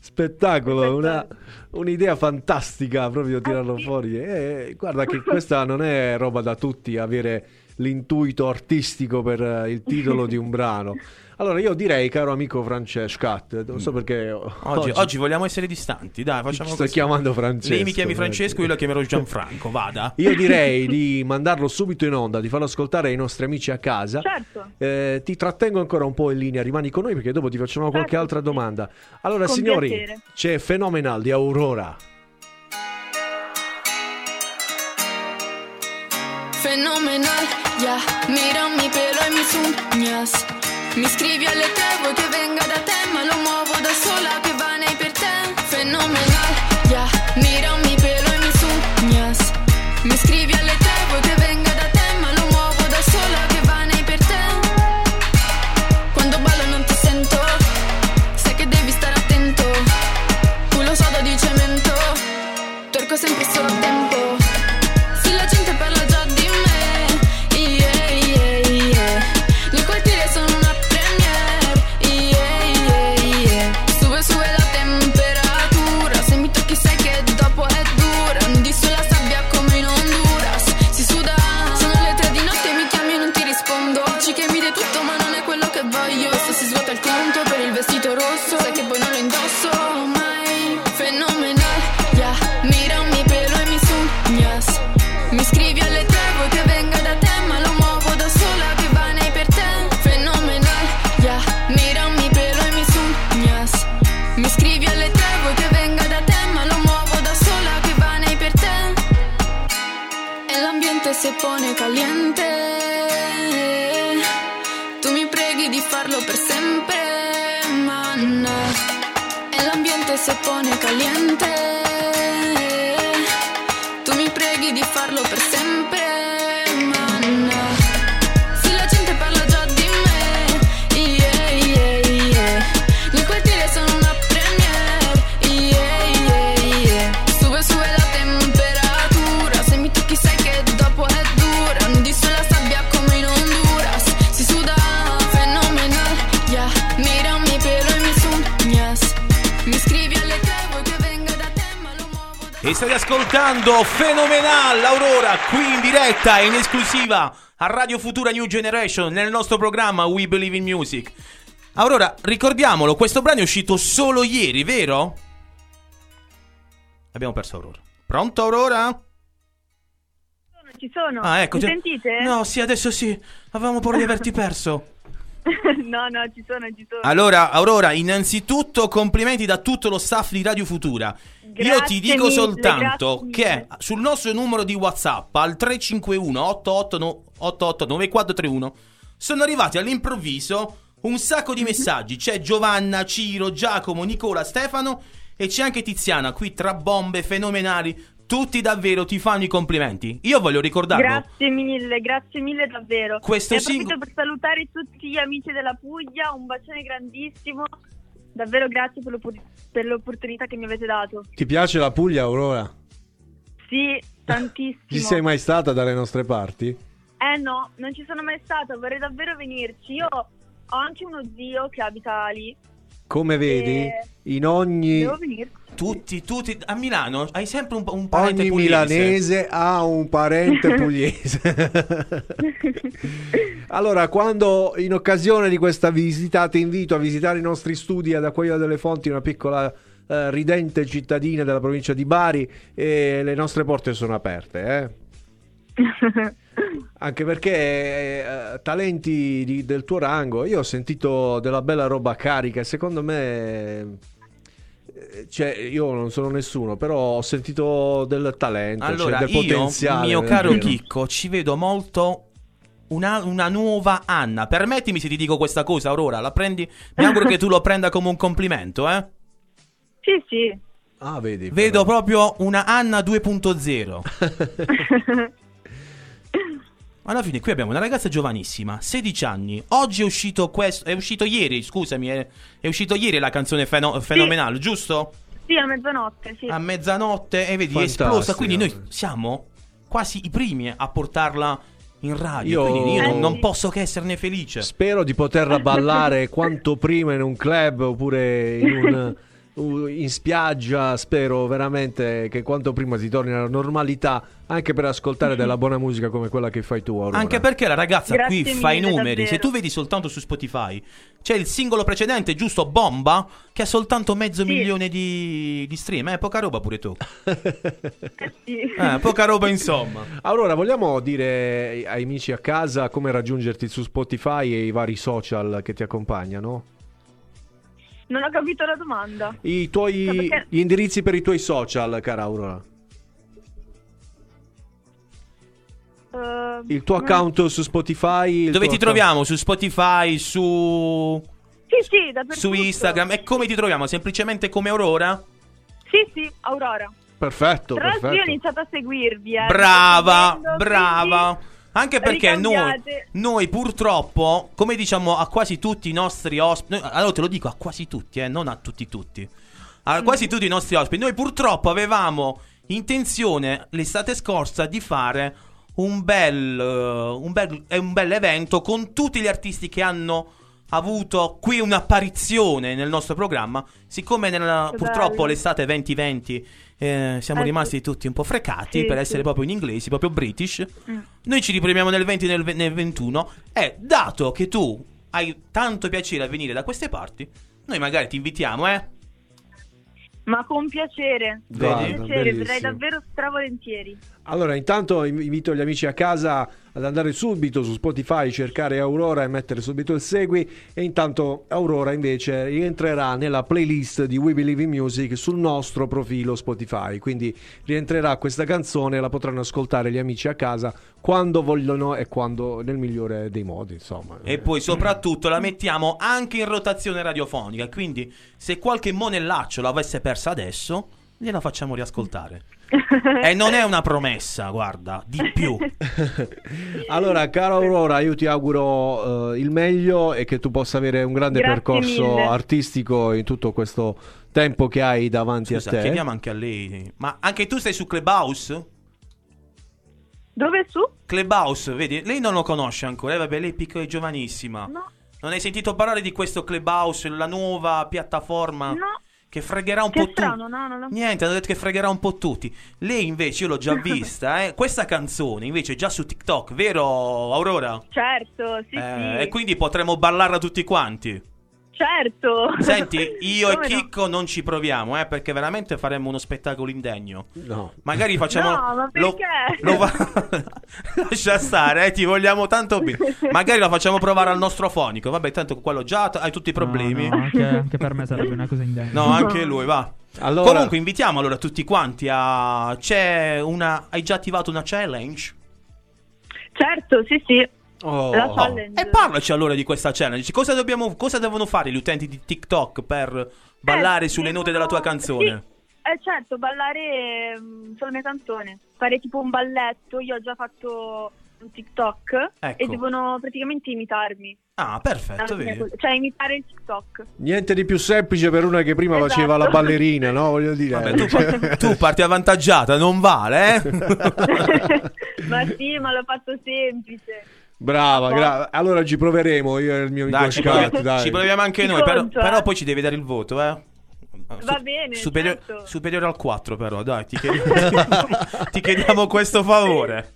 Spettacolo, una- un'idea fantastica proprio tirarlo Ah, sì. fuori. E guarda che *laughs* questa non è roba da tutti avere l'intuito artistico per eh, il titolo di un brano. *laughs* Allora io direi, caro amico Francescat, non so perché o- Oggi, oggi vogliamo essere distanti, dai, facciamo sto così. chiamando Francesco. Lei mi chiami. Francesco, io la chiamerò Gianfranco, vada. *laughs* Io direi *laughs* di mandarlo subito in onda, di farlo ascoltare ai nostri amici a casa. Certo. Eh, ti trattengo ancora un po' in linea, rimani con noi perché dopo ti facciamo qualche Certo, altra domanda. Allora, Con signori, piacere. c'è Phenomenal di Aurora. Fenomenal, ya, mira mi pelo y mis uñas. Mi scrivi alle tre, vuoi che venga da te, ma lo muovo farlo per sempre, ma no. E l'ambiente si pone caliente. E state ascoltando Fenomenal Aurora qui in diretta e in esclusiva a Radio Futura New Generation nel nostro programma We Believe in Music. Aurora, ricordiamolo, questo brano è uscito solo ieri, vero? Abbiamo perso Aurora. Pronto Aurora? Ci sono. Ah, ecco. Mi ti- sentite? No, sì, adesso sì. Avevamo paura di averti perso. *laughs* no, no, ci sono, ci sono. Allora, Aurora, innanzitutto complimenti da tutto lo staff di Radio Futura. Io Grazie ti dico mille, soltanto che sul nostro numero di WhatsApp al 351 88 no- 88 9431 sono arrivati all'improvviso un sacco Mhm. di messaggi. C'è Giovanna, Ciro, Giacomo, Nicola, Stefano e c'è anche Tiziana qui tra bombe fenomenali. Tutti davvero ti fanno i complimenti. Io voglio ricordarlo. Grazie mille, grazie mille davvero. Questo e approfitto singolo- per salutare tutti gli amici della Puglia, un bacione grandissimo. Davvero grazie per, l'oppor- per l'opportunità che mi avete dato. Ti piace la Puglia, Aurora? Sì, tantissimo. Ci sei mai stata dalle nostre parti? Eh no, non ci sono mai stata, vorrei davvero venirci. Io ho anche uno zio che abita lì. Come vedi, Eh, in ogni. Tutti, tutti. A Milano hai sempre un, un parente ogni pugliese. milanese ha un parente *laughs* pugliese. *laughs* allora, quando in occasione di questa visita ti invito a visitare i nostri studi ad Acquaio delle Fonti, una piccola eh, ridente cittadina della provincia di Bari, e le nostre porte sono aperte. eh. *laughs* Anche perché eh, talenti di- del tuo rango, io ho sentito della bella roba carica secondo me, eh, cioè io non sono nessuno, però ho sentito del talento, Allora, cioè del io, potenziale. mio caro. Chicco, ci vedo molto una, una nuova Anna. Permettimi se ti dico questa cosa, Aurora. La prendi? Mi auguro che tu lo prenda come un complimento, eh? Sì, sì. Ah, vedi. Vedo proprio una Anna 2.0. *laughs* Alla fine qui abbiamo una ragazza giovanissima, 16 anni. Oggi è uscito questo, è uscito ieri, scusami, è, è uscito ieri la canzone feno- fenomenale, giusto? Sì, a mezzanotte, sì. A mezzanotte e vedi, è Fantastico. esplosa, quindi noi siamo quasi i primi a portarla in radio, Io- quindi io non, Eh, non sì. posso che esserne felice. Spero di poterla ballare quanto prima in un club oppure in un, *laughs* in spiaggia. Spero veramente che quanto prima si torni alla normalità, anche per ascoltare della buona musica come quella che fai tu. Aurora. Anche perché la ragazza Grazie qui fa i numeri. davvero. Se tu vedi soltanto su Spotify, c'è il singolo precedente, giusto? Bomba, che ha soltanto mezzo milione di, di stream. Eh, poca roba pure tu. *laughs* Eh, poca roba insomma. Allora, vogliamo dire ai amici a casa come raggiungerti su Spotify e i vari social che ti accompagnano? Non ho capito la domanda. I tuoi No, perché- gli indirizzi per i tuoi social, cara Aurora. Eh, Il tuo account su Spotify. Dove ti troviamo? Su Spotify, su, Sì, sì, su Instagram. E come ti troviamo? Semplicemente come Aurora? Sì, sì, Aurora. Perfetto, Tra l'altro io ho iniziato a seguirvi. Eh, Brava, seguendo, brava. quindi Anche perché noi, noi purtroppo, come diciamo a quasi tutti i nostri ospiti, allora te lo dico a quasi tutti, eh, non a tutti tutti, a quasi tutti i nostri ospiti, noi purtroppo avevamo intenzione l'estate scorsa di fare un bel, eh, un bel, eh, un bel evento con tutti gli artisti che hanno avuto qui un'apparizione nel nostro programma, siccome nella- purtroppo l'estate 2020 eh, siamo Eh, rimasti tutti un po' frecati Sì, per sì. essere proprio in inglesi, proprio british. Mm. Noi ci riproviamo nel 20 e nel, nel 21 e dato che tu hai tanto piacere a venire da queste parti, noi magari ti invitiamo, eh? Ma con piacere. Guarda, con piacere, verrei davvero stravolentieri. Allora, intanto inv- invito gli amici a casa ad andare subito su Spotify, cercare Aurora e mettere subito il segui. E intanto Aurora invece rientrerà nella playlist di We Believe in Music sul nostro profilo Spotify. Quindi rientrerà questa canzone la potranno ascoltare gli amici a casa quando vogliono e quando nel migliore dei modi. Insomma, E poi soprattutto la mettiamo anche in rotazione radiofonica, quindi se qualche monellaccio l'avesse persa adesso, gliela facciamo riascoltare. E *laughs* non è una promessa, guarda, di più. *laughs* Allora, cara Aurora, io ti auguro eh, il meglio e che tu possa avere un grande Grazie percorso mille. artistico in tutto questo tempo che hai davanti Scusa, a te. chiediamo anche a lei. Ma anche tu stai su Clubhouse? Dove su? Clubhouse, vedi, lei non lo conosce ancora, eh, vabbè, lei è piccola e giovanissima. No. Non hai sentito parlare di questo Clubhouse, la nuova piattaforma No. Che fregherà un Che po' tutti? no, no, no. Niente, hanno detto che fregherà un po' tutti. Lei invece, io l'ho già *laughs* vista, eh. Questa canzone invece è già su TikTok, vero Aurora? Certo, sì, Eh, sì. E quindi potremo ballarla tutti quanti. Certo. Senti, io e Come no? Chicco non ci proviamo, eh, perché veramente faremo uno spettacolo indegno. No. Magari facciamo. No, ma lo- perché? lo fa- *laughs* Lascia stare, eh, ti vogliamo tanto bene. Magari la facciamo provare al nostro fonico. Vabbè, tanto con quello già t- hai tutti i problemi. No, no, anche, anche per me sarebbe una cosa indegna. No, anche lui, va. Allora- Comunque, invitiamo allora tutti quanti a. C'è una. Hai già attivato una challenge? Certo, sì, sì. Oh. La challenge. E parlaci allora di questa challenge. Cosa, dobbiamo, cosa devono fare gli utenti di TikTok per ballare Eh, sulle note devono- della tua canzone? Sì, eh, certo, ballare mm, sulla mia canzone. Fare tipo un balletto. Io ho già fatto un TikTok Ecco. e devono praticamente imitarmi. Ah, perfetto, vedi. Cioè, imitare il TikTok. Niente di più semplice per una che prima Esatto. faceva la *laughs* ballerina, no? Voglio dire. Vabbè, tu, *laughs* tu parti avvantaggiata, non vale, eh? *laughs* ma sì, ma l'ho fatto semplice. Brava, gra- allora ci proveremo io e il mio amico Dai, ci, Scat, proviamo, dai. ci proviamo anche noi, però, conto, però eh. poi ci devi dare il voto, eh? Va bene, superiore, certo. superiore al 4 però, dai, ti chiediamo, *laughs* ti chiediamo questo favore.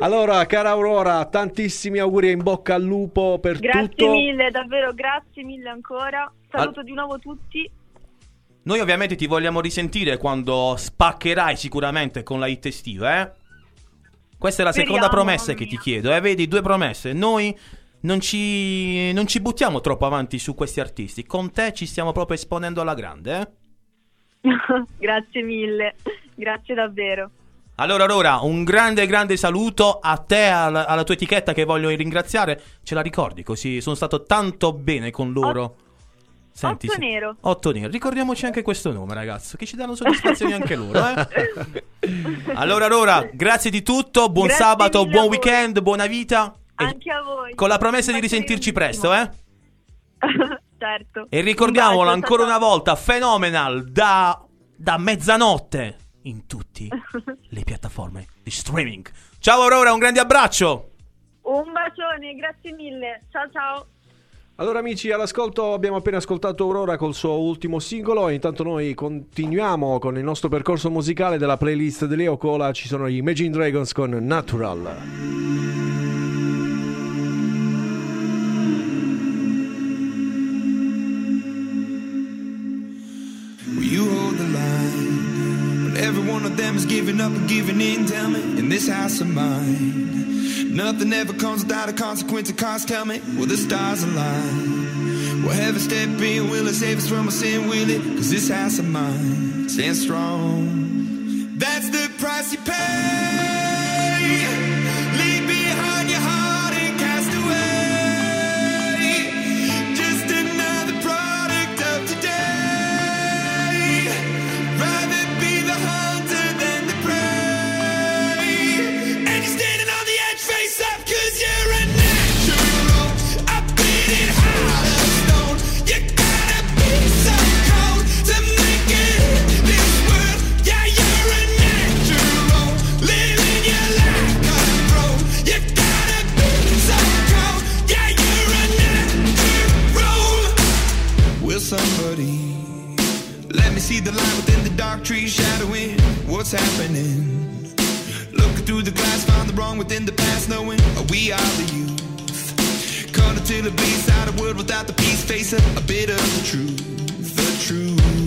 Allora, cara Aurora, tantissimi auguri in bocca al lupo per Grazie tutto. mille, davvero grazie mille ancora. Saluto di nuovo tutti. Noi ovviamente ti vogliamo risentire quando spaccherai sicuramente con la hit estiva, eh? Questa è la seconda Speriamo, promessa mamma che ti chiedo, eh? Vedi, due promesse. Noi non ci, non ci buttiamo troppo avanti su questi artisti. Con te ci stiamo proprio esponendo alla grande, eh? *laughs* grazie mille. Grazie davvero. Allora, Aurora, un grande, grande saluto a te, alla, alla tua etichetta che voglio ringraziare. Ce la ricordi così? Sono stato tanto bene con loro. Otto se- nero. Otto nero. Ricordiamoci anche questo nome, ragazzo, che ci danno soddisfazioni *laughs* anche loro, eh? *laughs* Allora, Aurora, grazie di tutto. Buon Grazie sabato, buon weekend, buona vita. Anche a voi. con la promessa di risentirci presto, eh? *laughs* certo. E ricordiamolo bacio, ancora una volta, Phenomenal da, da mezzanotte in tutte le piattaforme di streaming. Ciao Aurora, un grande abbraccio. Un bacione, grazie mille. Ciao ciao. Allora amici, all'ascolto abbiamo appena ascoltato Aurora col suo ultimo singolo intanto noi continuiamo con il nostro percorso musicale della playlist di Leo Cola, ci sono gli Imagine Dragons con Natural. You is giving up and giving in? Tell me, in this house of mine, nothing ever comes without a consequence. Of cost, tell me, will the stars align? Will heaven step in? Will it save us from our sin? Will it? Cause this house of mine stands strong. That's the price you pay. See the light within the dark trees shadowing what's happening? Looking through the glass, found the wrong within the past, knowing we are the youth. Caught until it bleeds out a world without the peace, face a, a bit of the truth, the truth.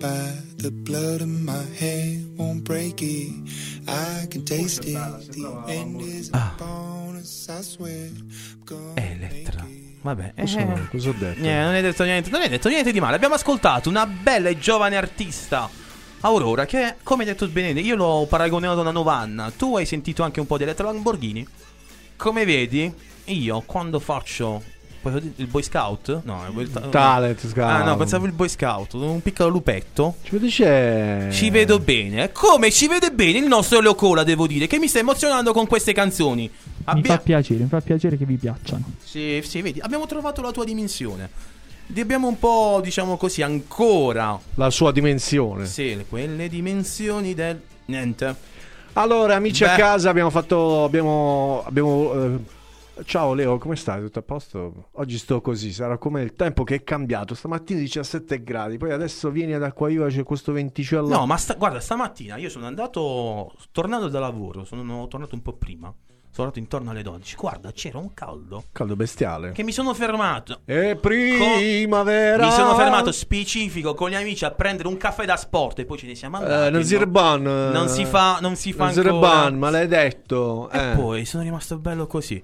By the blood in my head, won't break it. I can taste it. The end is upon us, I swear. Elettra. Vabbè, Cosa- eh, cosa ho detto? niente, non hai detto niente, non hai detto niente di male. Abbiamo ascoltato una bella e giovane artista. Aurora, che come hai detto bene, io l'ho paragonato a una Novanna. Tu hai sentito anche un po' di Elettra Lamborghini? Come vedi, io quando faccio il Boy Scout? No, il Boy Talent Scout. Ah, no, pensavo il Boy Scout, un piccolo lupetto. Ci dice... Ci vedo bene. Come ci vede bene il nostro Leo Cola, devo dire, che mi sta emozionando con queste canzoni. Mi Abbia- fa piacere, mi fa piacere che vi piacciono. Sì, sì, vedi, abbiamo trovato la tua dimensione. Abbiamo un po', diciamo così, ancora. La sua dimensione. Sì, quelle dimensioni del. Niente. Allora, amici a Beh. casa, abbiamo fatto. Abbiamo. abbiamo eh, Ciao Leo, come stai? Tutto a posto? Oggi sto così, sarà come il tempo che è cambiato. Stamattina 17 gradi, poi adesso vieni ad Acquaiva, c'è questo venticello. No, ma sta- guarda, stamattina io sono andato. Tornando da lavoro, sono tornato un po' prima. Sono andato intorno alle 12. Guarda, c'era un caldo. Caldo bestiale. Che mi sono fermato. E primavera. Mi sono fermato specifico con gli amici a prendere un caffè da sport e poi ce ne siamo andati. Eh, non si no? reban. Non si fa, non si fa Non si ancora. reban, maledetto. E eh. poi sono rimasto bello così.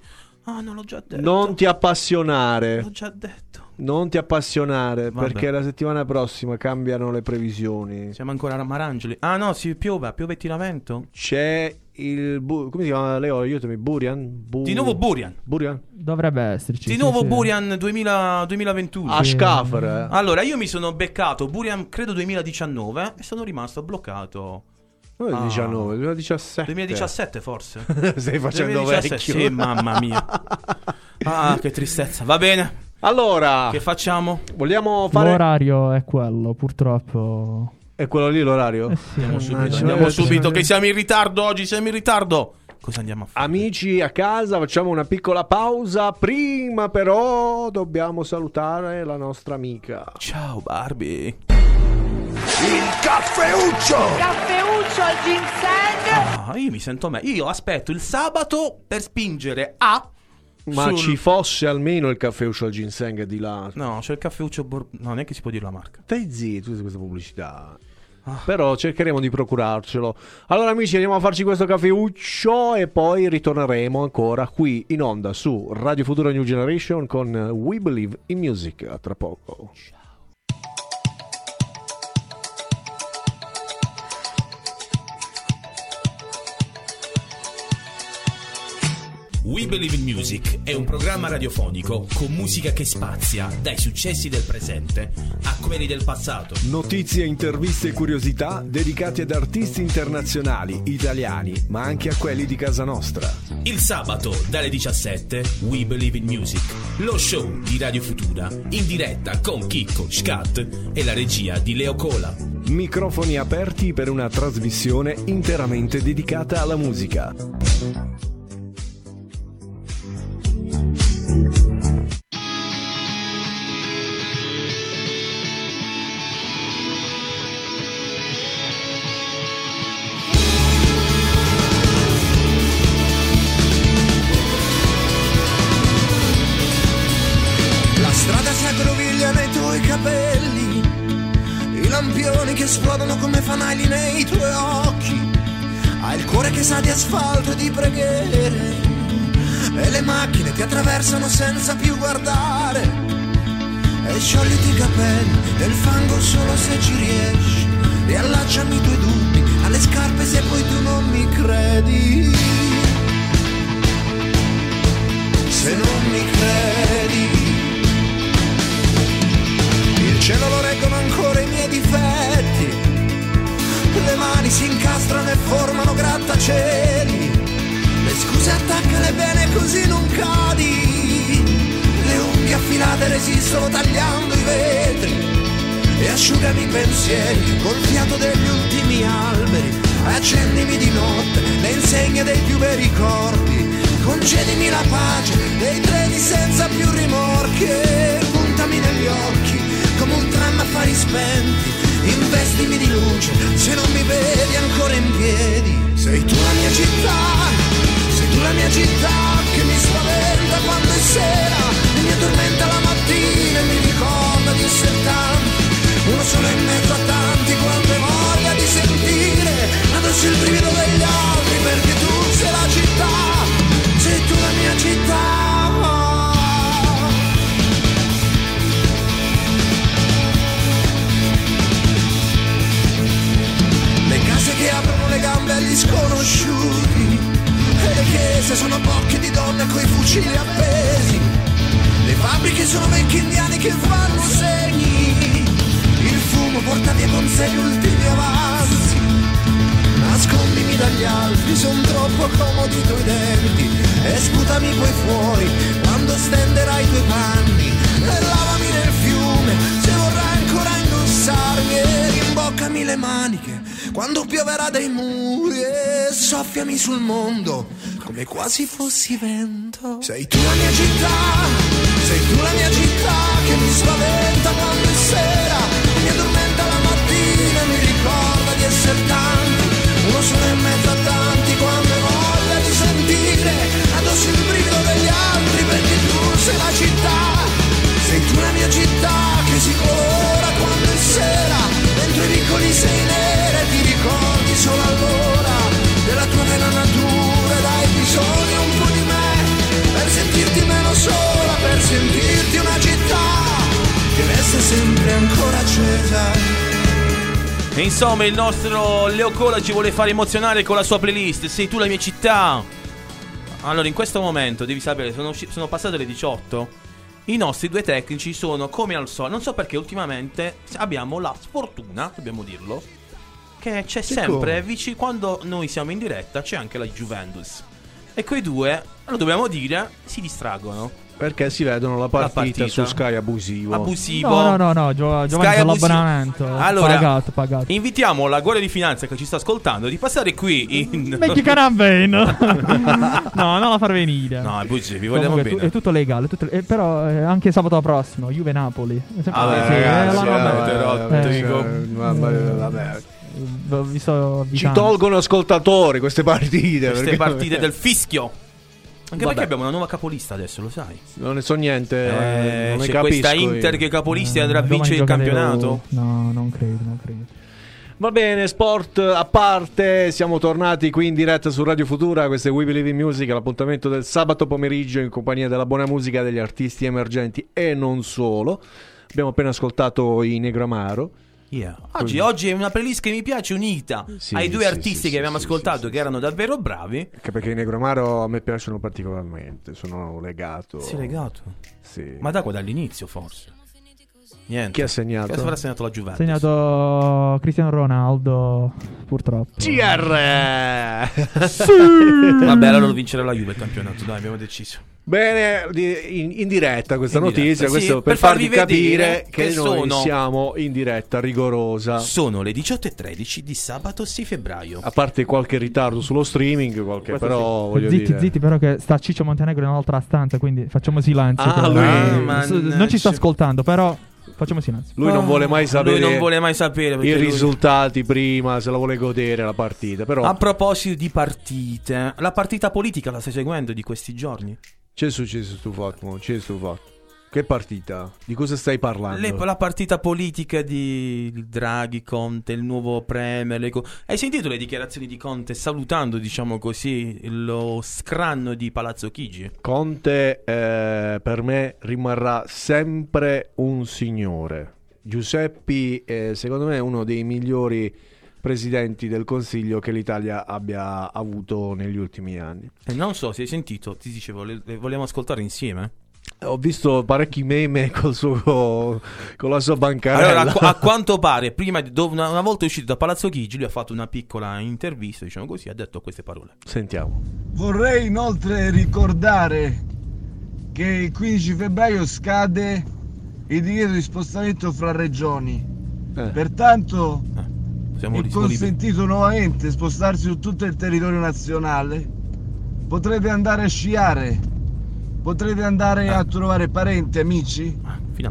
Ah, non l'ho già detto. Non ti appassionare. L'ho già detto. Non ti appassionare Vabbè. perché la settimana prossima cambiano le previsioni. Siamo ancora a Marangeli. Ah, no, si piove, piove e tira vento. C'è il bu- come si chiama Leo? Aiutami, Burian? Bu- Di nuovo Burian. Burian? Dovrebbe esserci. Di sì, nuovo sì. Burian 2000 2021. Ashkafer. eh. Allora, io mi sono beccato Burian credo 2019 e sono rimasto bloccato. Non è Ah. 19, 2017. 2017 forse. *laughs* Stai facendo 2017, vecchio. Sì, mamma mia. Ah, che tristezza. Va bene. Allora, Che facciamo? vogliamo fare L'orario è quello, purtroppo. È quello lì l'orario? Eh sì, Andiamo subito, andiamo vuole- subito che siamo in ritardo oggi, siamo in ritardo. Cosa andiamo a fare? Amici a casa, facciamo una piccola pausa. Prima, però, dobbiamo salutare la nostra amica. Ciao Barbie. Caffeuccio! Caffeuccio al ginseng. Ah, io mi sento me. Io aspetto il sabato per spingere a. Ma sul- ci fosse almeno il caffeuccio al ginseng di là. No, c'è il caffeuccio. Bor- No, neanche si può dire la marca. Stai zitto, tutta questa pubblicità. Però cercheremo di procurarcelo. Allora, amici, andiamo a farci questo caffeuccio e poi ritorneremo ancora qui in onda su Radio Futura New Generation con We Believe in Music. A tra poco. We Believe in Music è un programma radiofonico con musica che spazia dai successi del presente a quelli del passato. Notizie, interviste e curiosità dedicate ad artisti internazionali, italiani, ma anche a quelli di casa nostra. Il sabato dalle 17 We Believe in Music, lo show di Radio Futura in diretta con Chicco, Scat e la regia di Leo Cola. Microfoni aperti per una trasmissione interamente dedicata alla musica. Tuoi occhi. Hai il cuore che sa di asfalto e di preghiere, e le macchine ti attraversano senza più guardare. E sciogliti i capelli nel fango solo se ci riesci, e allacciami i tuoi dubbi alle scarpe se poi tu non mi credi. Se non mi credi. Il cielo lo reggono ancora i miei difetti. Le mani si incastrano e formano grattacieli. Le scuse attaccale bene così non cadi. Le unghie affilate resistono tagliando i vetri. E asciugami i pensieri col fiato degli ultimi alberi. Accendimi di notte le insegne dei più bei ricordi. Concedimi la pace dei treni senza più rimorchi. Puntami negli occhi come un tram a fari spenti. Investimi di luce se non mi vedi ancora in piedi. Sei tu la mia città, sei tu la mia città che mi spaventa chiese sono bocche di donne coi fucili appesi Le fabbriche sono vecchi indiani che fanno segni. Il fumo porta via con sé gli ultimi avanzi. Nascondimi dagli altri, son troppo comodi i tuoi denti. E sputami poi fuori quando stenderai i tuoi panni. E lavami nel fiume se vorrai ancora indossarmi. E rimboccami le maniche quando pioverà dai muri. E soffiami sul mondo come quasi fossi vento. Sei tu la mia città, sei tu la mia città Che mi spaventa quando è sera Mi addormenta la mattina mi ricorda di essere tanti. Uno solo in mezzo a tanti quando hai voglia di sentire Addosso il brivido degli altri perché tu sei la città. Sei tu la mia città sempre ancora accesa E insomma, il nostro Leo Cola ci vuole fare emozionare con la sua playlist. Sei tu la mia città. Allora, in questo momento devi sapere, sono, usci- sono passate le 18. I nostri due tecnici sono come al solito. Non so perché ultimamente abbiamo la sfortuna, dobbiamo dirlo, che c'è Che sempre vicino quando noi siamo in diretta, c'è anche la Juventus. E quei due, lo dobbiamo dire, si distraggono. Perché si vedono la partita, partita. su Sky abusivo. Abusivo. No, no, no, no, Gio- Giovanni Sky c'ha abusivo. l'abbonamento. Allora, pagato, pagato. Invitiamo la Guardia di Finanza che ci sta ascoltando di passare qui in. *laughs* Metti Canaveno. *laughs* no, non la far venire. No, è bugie, vi vogliamo Comunque, bene. tu- è tutto legale. tutto- eh, però eh, anche sabato prossimo, Juve Napoli. È sempre- Ah, sì, ragazzi, eh, la- eh, vabbè. vabbè, vabbè. vi sto Ci tolgono ascoltatori queste partite. Queste perché- partite del fischio. Anche Vabbè. perché abbiamo una nuova capolista adesso, lo sai. Non ne so niente. Eh, non c'è capisco questa io. Inter che capolista e andrà a vincere il campionato. No, non credo, non credo. Va bene, sport a parte, siamo tornati qui in diretta su Radio Futura, questo è We Believe in Music, l'appuntamento del sabato pomeriggio in compagnia della buona musica degli artisti emergenti e non solo. Abbiamo appena ascoltato i Negramaro. Yeah. Oggi, oggi è una playlist che mi piace unita Sì, ai due sì, artisti sì, che abbiamo ascoltato che erano davvero bravi. Anche perché i Negromaro a me piacciono particolarmente, sono legato. Sei legato? Sì. Ma da qua dall'inizio forse. Niente. Chi ha segnato? Chi avrà segnato la Juventus? Segnato Cristiano Ronaldo, purtroppo. CR! *laughs* Vabbè, allora lo vincerà la Juve il campionato, dai, abbiamo deciso. Bene, in, in diretta questa In notizia, diretta, questo sì, per, per farvi farvi capire che, che noi sono- siamo in diretta rigorosa. Sono le 18.13 di sabato 6 febbraio. A parte qualche ritardo sullo streaming, qualche, però sì. voglio zitti, dire... zitti, però che sta Ciccio Montenegro in un'altra stanza, quindi facciamo silenzio. Ah, lui- mannaggia. non ci sta ascoltando, però facciamo silenzio. Lui non vuole mai sapere Lui non vuole mai sapere i lui- risultati prima, se la vuole godere la partita. Però A proposito di partite, la partita politica la stai seguendo di questi giorni? c'è successo sto fatto, mo, c'è sto fatto. Che partita? Di cosa stai parlando? Le- la partita politica di Draghi, Conte, il nuovo Premier. co- Hai sentito le dichiarazioni di Conte salutando, diciamo così, lo scranno di Palazzo Chigi? Conte eh, per me rimarrà sempre un signore. Giuseppi eh, secondo me è uno dei migliori presidenti del Consiglio che l'Italia abbia avuto negli ultimi anni. E non so se hai sentito, ti dicevo, le, le vogliamo ascoltare insieme? Ho visto parecchi meme *laughs* col suo, con la sua bancarella. Allora, a, a quanto pare, prima una, una volta uscito da Palazzo Chigi, lui ha fatto una piccola intervista, diciamo così, ha detto queste parole. Sentiamo. Vorrei inoltre ricordare che il 15 febbraio scade il divieto di spostamento fra regioni. Pertanto Siamo è consentito nuovamente spostarsi su tutto il territorio nazionale. Potrete andare a sciare, potrete andare a trovare parenti, amici,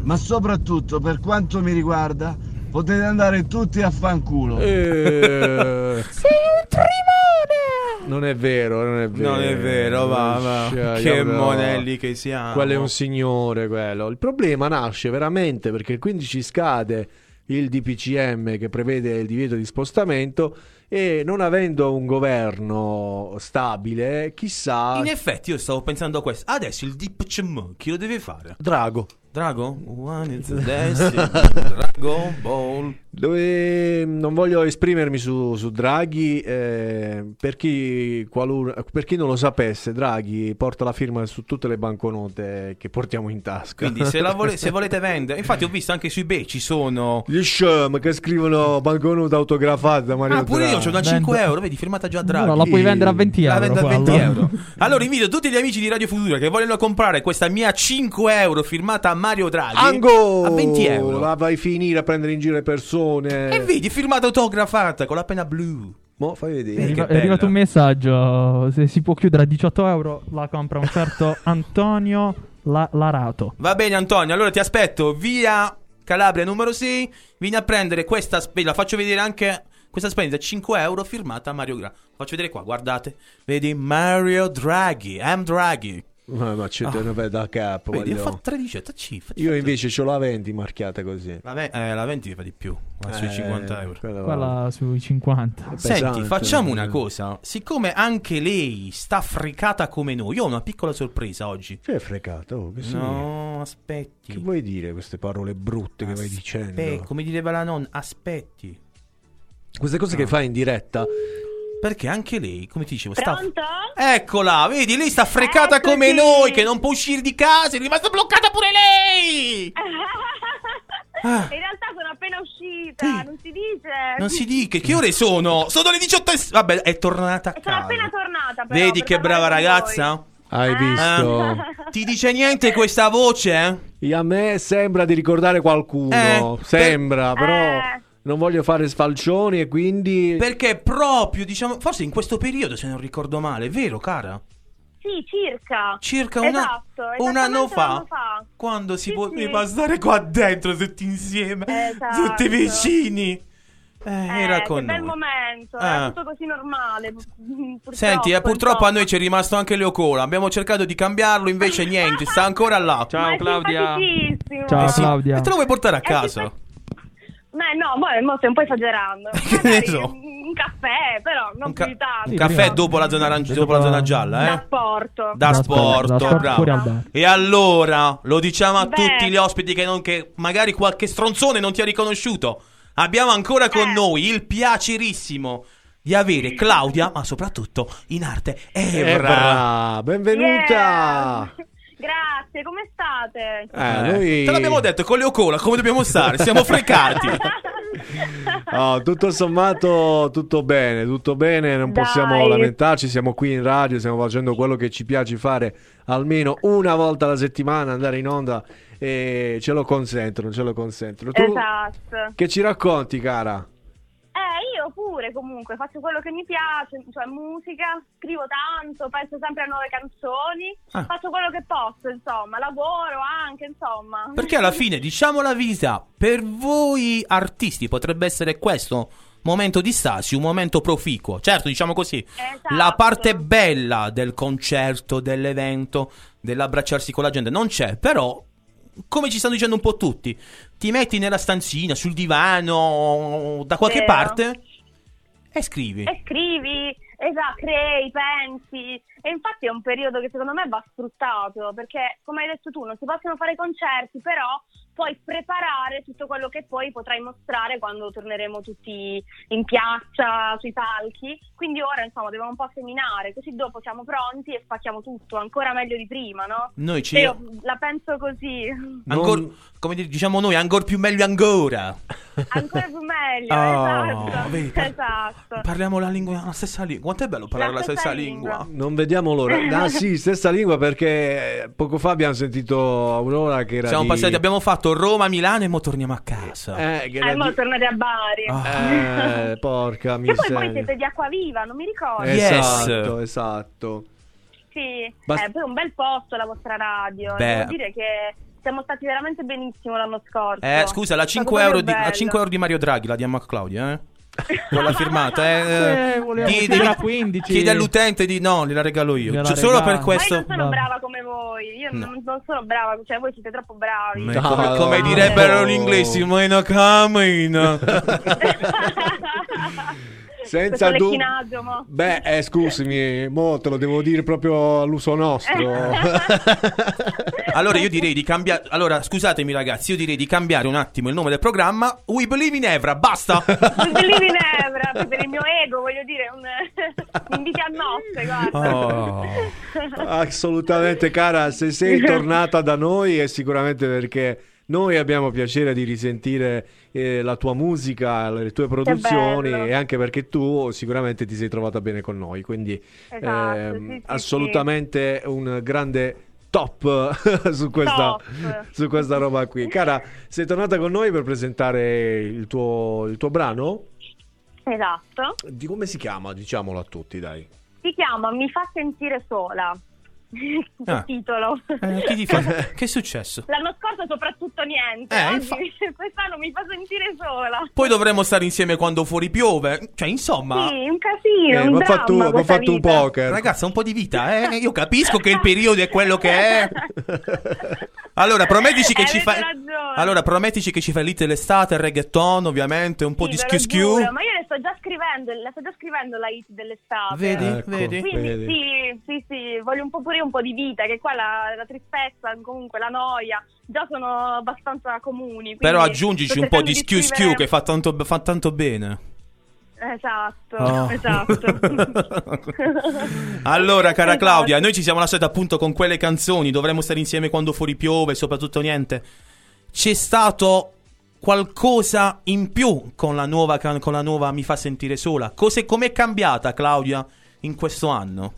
ma soprattutto per quanto mi riguarda potete andare tutti a fanculo. Eh, *laughs* Sei un trimone! non è vero, non è vero. Non è vero, va, va. Che monelli che siamo. Quello è un signore, quello. Il problema nasce veramente perché il 15 scade il DPCM che prevede il divieto di spostamento e non avendo un governo stabile, chissà... In effetti, io stavo pensando a questo. Adesso il DPCM, chi lo deve fare? Drago. Drago? One is the *laughs* Dragon Ball. Dove non voglio esprimermi su, su Draghi, eh, per, chi, qualun- per chi non lo sapesse, Draghi porta la firma su tutte le banconote che portiamo in tasca. Quindi se, la vole- se volete *laughs* vendere, infatti ho visto anche su eBay ci sono... Gli scem che scrivono banconote autografate da Mario Ah, pure io Draghi. c'ho una 5 euro, vedi, firmata già a Draghi. Allora, la puoi vendere a 20 La euro. vendo a 20 quella. euro. *laughs* Allora invito tutti gli amici di Radio Futura che vogliono comprare questa mia 5 euro firmata a Mario Draghi Ango! a 20 euro. La vai a finire a prendere in giro le persone. E vedi, firmata autografata con la penna blu. Mo fai vedere. È, arriva- è arrivato un messaggio. Se si può chiudere a 18 euro, la compra un certo *laughs* Antonio La- Larato. Va bene Antonio, allora ti aspetto via Calabria numero 6, vieni a prendere questa spesa, faccio vedere anche questa spesa 5 euro firmata a Mario Draghi. Faccio vedere qua, guardate, vedi Mario Draghi, I'm Draghi. Ma, ma c'è Ah. te da capo. Vedi, ho fatto 13, facci, facci- Io invece ce l'ho a 20 marchiata così. Vabbè, eh, la 20 fa di più, va sui Eh, 50 euro. quella Quella sui 50. Senti, facciamo una cosa. Siccome anche lei sta fricata come noi, io ho una piccola sorpresa oggi. Che è fregato? Oh, che? No, aspetti. Che vuoi dire queste parole brutte che vai dicendo? Beh, come diceva la nonna, aspetti. Queste cose che fai in diretta. Perché anche lei, come ti dicevo, sta... Pronto? Eccola, vedi, lei sta frecata Eccoci. come noi, che non può uscire di casa, è rimasta bloccata pure lei! Ah. *laughs* In realtà sono appena uscita, non si dice. Non si dica, che ore sono? Sono le 18 e... Vabbè, è tornata a Sono casa. appena tornata però, Vedi che brava ragazza? Hai Ah. visto? Eh, *laughs* ti dice niente questa voce? E a me sembra di ricordare qualcuno. Eh, sembra, per- però Eh. Non voglio fare sfalcioni e quindi... Perché proprio, diciamo, forse in questo periodo, se non ricordo male, vero, cara? Sì, circa. Circa una- Esatto, un anno fa? un anno fa. Quando si Sì, poteva sì. stare qua dentro tutti insieme, Esatto. tutti vicini. Eh, Eh, era che con bel noi. momento, Ah. era tutto così normale. Purtroppo, Senti, eh, purtroppo a insomma. noi ci è rimasto anche Leo Cola. Abbiamo cercato di cambiarlo, invece niente, sta ancora là. Ma è simpaticissimo. Ciao Eh sì, Claudia. E te lo vuoi portare a casa? Ma no, mo, mo stai un po' esagerando. *laughs* Che ne so? Un caffè, però non Un, ca- più di tanto. un caffè dopo la zona, aranci- dopo la zona gialla, Da eh? sport. Da, sport, da sport, bravo. E allora, lo diciamo a Beh. tutti gli ospiti che, non- che magari qualche stronzone non ti ha riconosciuto. Abbiamo ancora Eh. con noi il piacerissimo di avere Claudia, ma soprattutto in arte Evra. Evra, benvenuta. Yeah. Grazie, come state? Eh, noi- Te l'abbiamo detto con Leo Cola, come dobbiamo stare? Siamo frecati. *laughs* Oh, tutto sommato tutto bene, tutto bene, non Dai. possiamo lamentarci, siamo qui in radio, stiamo facendo quello che ci piace fare almeno una volta alla settimana, andare in onda e ce lo consentono, ce lo consentono. Tu Esatto. che ci racconti, cara? Io pure comunque faccio quello che mi piace, cioè musica, scrivo tanto, penso sempre a nuove canzoni, Ah. faccio quello che posso, insomma, lavoro anche, insomma. Perché alla fine, diciamo la verità, per voi artisti potrebbe essere questo momento di stasi, un momento proficuo. Certo, diciamo così, Esatto. la parte bella del concerto, dell'evento, dell'abbracciarsi con la gente non c'è, però come ci stanno dicendo un po' tutti, ti metti nella stanzina, sul divano, da qualche Vero. parte e scrivi. E scrivi, esatto, crei, pensi. E infatti è un periodo che secondo me va sfruttato, perché come hai detto tu non si possono fare concerti, però puoi preparare tutto quello che poi potrai mostrare quando torneremo tutti in piazza, sui palchi. Quindi ora insomma dobbiamo un po' seminare, così dopo siamo pronti e spacchiamo tutto, ancora meglio di prima, no? Noi ci- Io la penso così, Ancora, come di- diciamo noi, ancora più meglio ancora. Ancora più meglio, Oh, esatto. vedi, par- esatto. Parliamo la lingua, la stessa lingua. Quanto è bello parlare la, La stessa, lingua. lingua. Non vediamo l'ora. *laughs* Ah, sì, stessa lingua perché eh, poco fa abbiamo sentito Aurora che era Siamo di... passati, abbiamo fatto Roma, Milano e mo torniamo a casa. Eh, che era Eh, mo di- tornate a Bari. Eh, *laughs* porca Che poi voi miseria. siete di Acquaviva, non mi ricordo. Esatto, esatto. Sì, Bast- è poi un bel posto la vostra radio. Beh. Devo dire che siamo stati veramente benissimo l'anno scorso. Eh, scusa, la È stato 5, euro di, la bello. 5 euro di Mario Draghi la diamo a Claudia, eh? Con la firmata, eh? Eh, Di- di- a 15. Chiedi all'utente di no, gliela regalo io. Gliela Cioè, solo per regalo. Ma io questo. non sono Vabbè. brava come voi. Io non, non sono brava, cioè voi siete troppo bravi. Ma come, come direbbero gli inglesi, meno camina. *laughs* Senza Questo dubbio. Beh, eh, scusami, mo te lo devo dire proprio all'uso nostro. *laughs* *laughs* Allora io direi di cambiare. Allora, scusatemi ragazzi, io direi di cambiare un attimo il nome del programma. We Believe in Evra, basta. *laughs* Non believe in Evra, per il mio ego, voglio dire, un... inviti a nozze, guarda. Oh. *laughs* Assolutamente, cara, se sei tornata da noi è sicuramente perché noi abbiamo piacere di risentire eh, la tua musica, le tue produzioni e anche perché tu sicuramente ti sei trovata bene con noi, quindi Esatto, ehm, sì, sì, assolutamente un grande top *laughs* su questa, su questa roba qui. Cara, sei tornata con noi per presentare il tuo, il tuo brano? Esatto. Di come si chiama? Diciamolo a tutti, dai. Si chiama Mi fa sentire sola. Che Ah. titolo. Eh, chi ti fa- *laughs* Che è successo? L'anno scorso soprattutto niente. Eh, oggi infa- *laughs* quest'anno mi fa sentire sola. Poi dovremmo stare insieme quando fuori piove. Cioè, insomma. Sì, un casino, Eh, un fatto, questa fatto un poker. Ragazza, un po' di vita, eh? Io capisco che il periodo è quello che è. *laughs* Allora, promettici che Eh, ci fai. Allora, promettici che ci fai l'hit dell'estate, il reggaeton, ovviamente, un po' Sì, di schiu schiu. Ma io le sto già scrivendo, la sto già scrivendo la hit dell'estate. Vedi, Ecco, vedi. Quindi vedi. sì, sì, sì, voglio un po' pure un po' di vita, che qua la, la tristezza, comunque la noia, già sono abbastanza comuni. Però aggiungici un po' di schiu schiu che fa tanto, fa tanto bene. Esatto, Oh. esatto. *laughs* Allora, cara Esatto. Claudia, noi ci siamo lasciati appunto con quelle canzoni. Dovremmo stare insieme quando fuori piove, soprattutto niente. C'è stato qualcosa in più con la nuova, con la nuova Mi fa sentire sola. Cos'è, com'è cambiata, Claudia, in questo anno?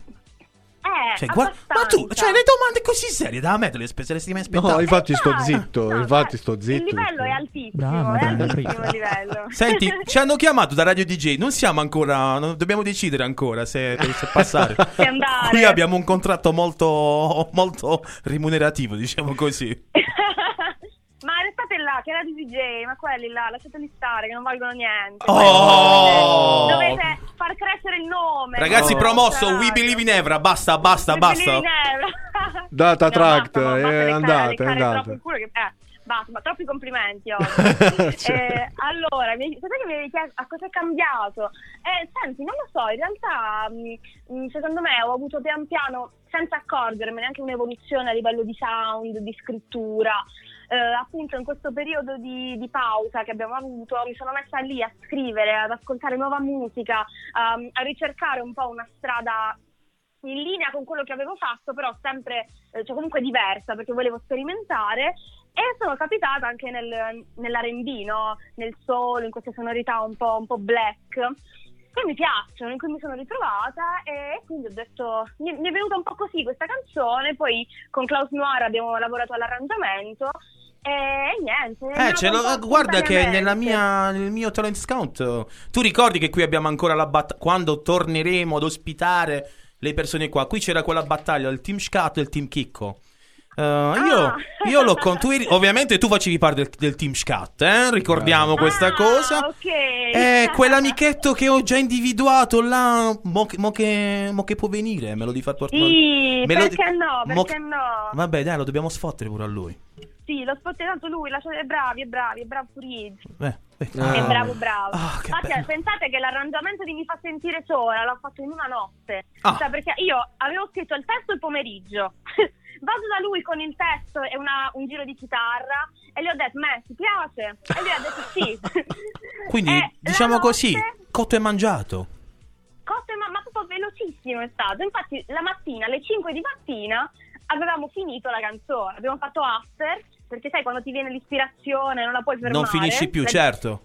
Cioè, guarda- ma tu, cioè, le domande così serie da me te le spe- se le stai mai aspettare? No, infatti sto zitto, no, infatti sto Il zitto. livello è altissimo, Brava, è altissimo il livello. *laughs* Senti, ci hanno chiamato da Radio DJ, non siamo ancora, non- dobbiamo decidere ancora se, *laughs* se passare. Se andare. Qui abbiamo un contratto molto, molto remunerativo, diciamo così. *laughs* Là, che era di DJ, ma quelli là, lasciateli stare, che non valgono niente. Oh! Dovete far crescere il nome. Ragazzi, Oh. promosso. We Believe in Evra, basta, basta, We basta. believe in Evra. *laughs* Data No, tract, basta, è basta leccare- andata, è leccare andata. troppo il culo che- eh, basta, ma troppi complimenti *laughs* oggi. Eh, allora, mi, sapete che mi avevi chiesto a cosa è cambiato? Eh, senti, non lo so, in realtà mh, mh, secondo me ho avuto pian piano, senza accorgermene, anche un'evoluzione a livello di sound, di scrittura. Eh, appunto in questo periodo di, di pausa che abbiamo avuto mi sono messa lì a scrivere, ad ascoltare nuova musica, ehm, a ricercare un po' una strada in linea con quello che avevo fatto, però sempre, eh, cioè comunque diversa perché volevo sperimentare e sono capitata anche nel, nell'R&B, no? nel soul, in queste sonorità un po', un po' black che mi piacciono, in cui mi sono ritrovata e quindi ho detto, mi, è venuta un po' così questa canzone, poi con Klaus Noir abbiamo lavorato all'arrangiamento e niente. Eh, ce l'ho- guarda che mia, nel mio talent scout tu ricordi che qui abbiamo ancora la battaglia quando torneremo ad ospitare le persone qua. Qui c'era quella battaglia, il team Scat e il team Chicco. Eh, io, io l'ho con tu eri- ovviamente tu facevi parte del, del team Scat, eh? ricordiamo questa cosa. Ah, ok. Eh, quell'amichetto che ho già individuato là, mo, che- mo che, mo che può venire, me lo di far portare. Sì, me lo di- perché no, mo perché che- no? Vabbè, dai, lo dobbiamo sfottere pure a lui. Sì, lo spot tanto lui, lasciate è bravi, è bravi, è bravo Furigi. Eh, eh. È bravo, bravo. Ah, che Infatti, bello. pensate che l'arrangiamento di Mi fa sentire sola l'ho fatto in una notte. Ah. Cioè, perché io avevo scritto il testo il pomeriggio. Vado da lui con il testo e una- un giro di chitarra e gli ho detto, me, ti piace? E lui ha detto sì. *laughs* Quindi, *laughs* Eh, la diciamo notte- così, cotto e mangiato. Cose, ma, ma proprio velocissimo è stato. Infatti, la mattina, alle 5 di mattina, avevamo finito la canzone. Abbiamo fatto after, perché sai, quando ti viene l'ispirazione non la puoi fermare. Non finisci più, certo.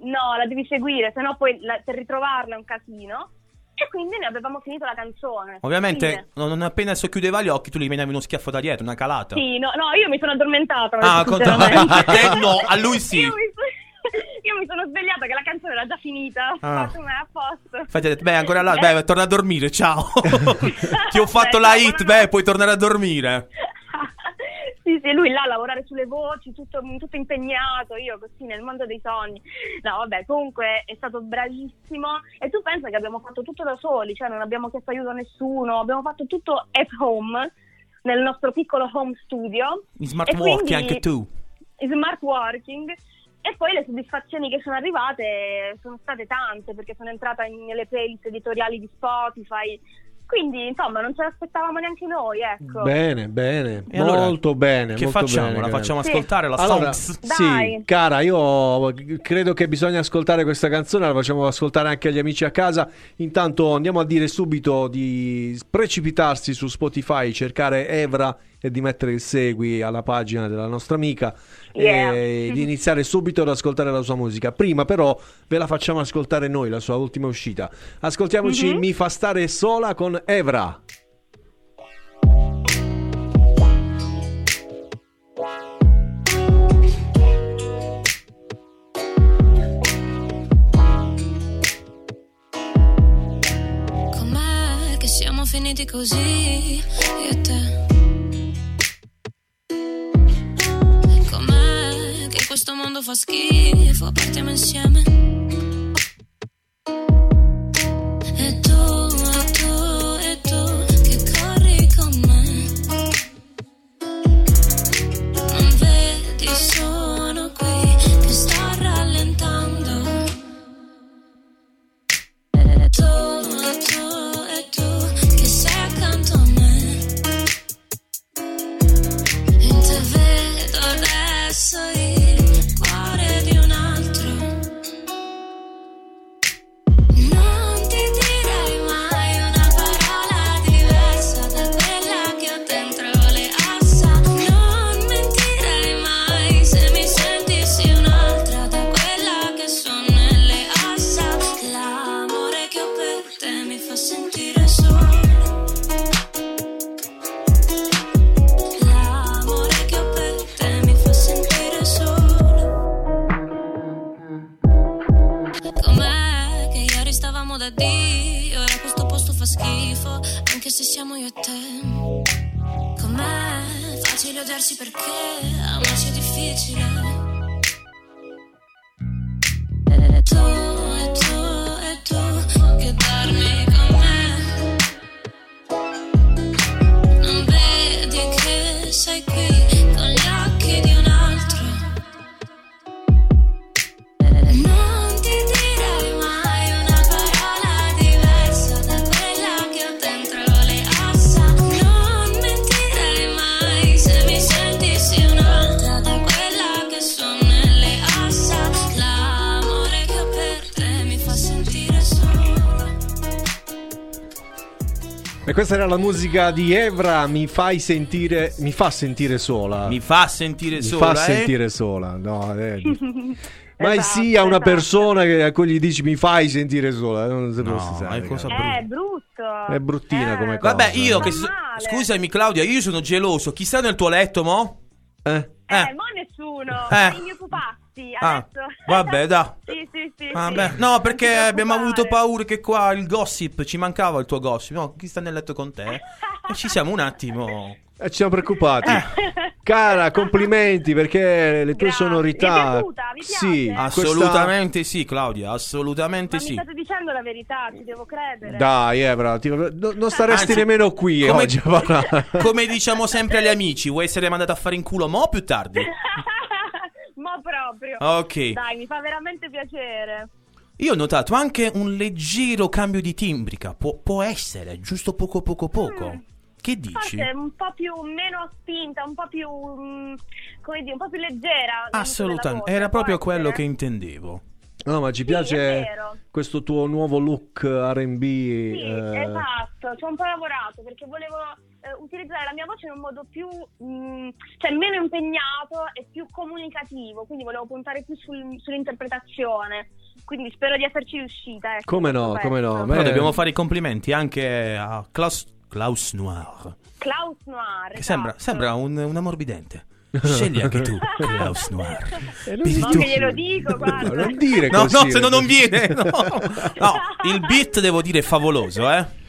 No, la devi seguire, se no poi la- per ritrovarla è un casino. E quindi ne avevamo finito la canzone. Ovviamente, Fine. non appena esso chiudeva gli occhi, tu gli venavi uno schiaffo da dietro, una calata. Sì, no, no, io mi sono addormentata. Ah, sinceramente. a te no, a lui sì. Io mi, so- *laughs* io mi sono svegliata che la canzone era già finita. Ah. Fatto me a posto. Infatti detto, beh, ancora là, Eh. beh, torna a dormire, ciao. *laughs* Ti ho fatto la hit, beh, puoi tornare a dormire. *laughs* *laughs* Sì, sì, lui là a lavorare sulle voci, tutto, tutto impegnato, io così nel mondo dei sogni. No, vabbè, comunque è stato bravissimo. E tu pensa che abbiamo fatto tutto da soli, cioè non abbiamo chiesto aiuto a nessuno, abbiamo fatto tutto at home, nel nostro piccolo home studio. In smart working anche tu. in smart working. E poi le soddisfazioni che sono arrivate sono state tante perché sono entrata nelle playlist editoriali di Spotify. Quindi, insomma, non ce l'aspettavamo neanche noi, ecco. Bene, bene, E allora, molto bene. che molto facciamo? bene, La facciamo Sì. ascoltare la Allora, songs? Dai. sì, cara, io credo che bisogna ascoltare questa canzone, la facciamo ascoltare anche agli amici a casa. Intanto andiamo a dire subito di precipitarsi su Spotify, cercare Evra e di mettere il segui alla pagina della nostra amica Yeah. e di *laughs* iniziare subito ad ascoltare la sua musica. Prima però ve la facciamo ascoltare noi, la sua ultima uscita. Ascoltiamoci Mhm. Mi fa stare sola con Evra. Com'è che siamo finiti così io e te? Com'è che questo mondo fa schifo? Partiamo insieme. Questa era la musica di Evra, mi fai sentire, mi fa sentire sola. Mi fa sentire Mi sola, fa eh? sentire sola, no, eh. Mai *laughs* Esatto, sia una esatto. persona che, a cui gli dici mi fai sentire sola, non si può No, stare, è cosa. Eh, è brutto. È bruttina come cosa. Vabbè, io che... So-. Scusami Claudia, io sono geloso. Chi sta nel tuo letto, mo? Eh? Eh, mo nessuno. Eh. I miei pupazzi. Ah, Adesso. vabbè, *laughs* dai. sì, sì, sì. Vabbè. sì. No, perché ti abbiamo avuto paura che qua il gossip, ci mancava il tuo gossip. No, chi sta nel letto con te? E ci siamo un attimo... Eh, ci siamo preoccupati. Cara, complimenti perché le tue Grazie. sonorità. Vi è piaciuta? Vi piace? Sì, Assolutamente sì, Claudia, assolutamente Ma mi sì. state dicendo la verità, ci devo credere. Dai, Evra, ti- no- non staresti Anzi, nemmeno qui come- oggi a parlare. Come diciamo sempre agli amici, vuoi essere mandato a fare in culo mo o più tardi? *laughs* Proprio. Ok. Dai, mi fa veramente piacere. Io ho notato anche un leggero cambio di timbrica. Può, può essere, giusto poco poco poco. Che dici? Forse un po' più meno spinta, un po' più mm, come dire, un po' più leggera. Assolutamente, era proprio quello che intendevo. No, ma ci è piace questo tuo nuovo look RB. Sì, eh, esatto, ci ho un po' lavorato perché volevo eh, utilizzare la mia voce in un modo più, mm, cioè meno impegnato e più comunicativo, quindi volevo puntare più sul- sull'interpretazione, quindi spero di esserci riuscita. Ecco, Come no, questo come no. Però Beh, dobbiamo fare i complimenti anche a Klaus, Klaus Noir. Klaus Noir, Che sembra, esatto. sembra un, un ammorbidente. *laughs* Scegli anche tu, *laughs* Klaus Noir. Non che glielo dico, guarda. Non *laughs* dire No, così. no, se no non viene. No. No, il beat devo dire è favoloso, eh.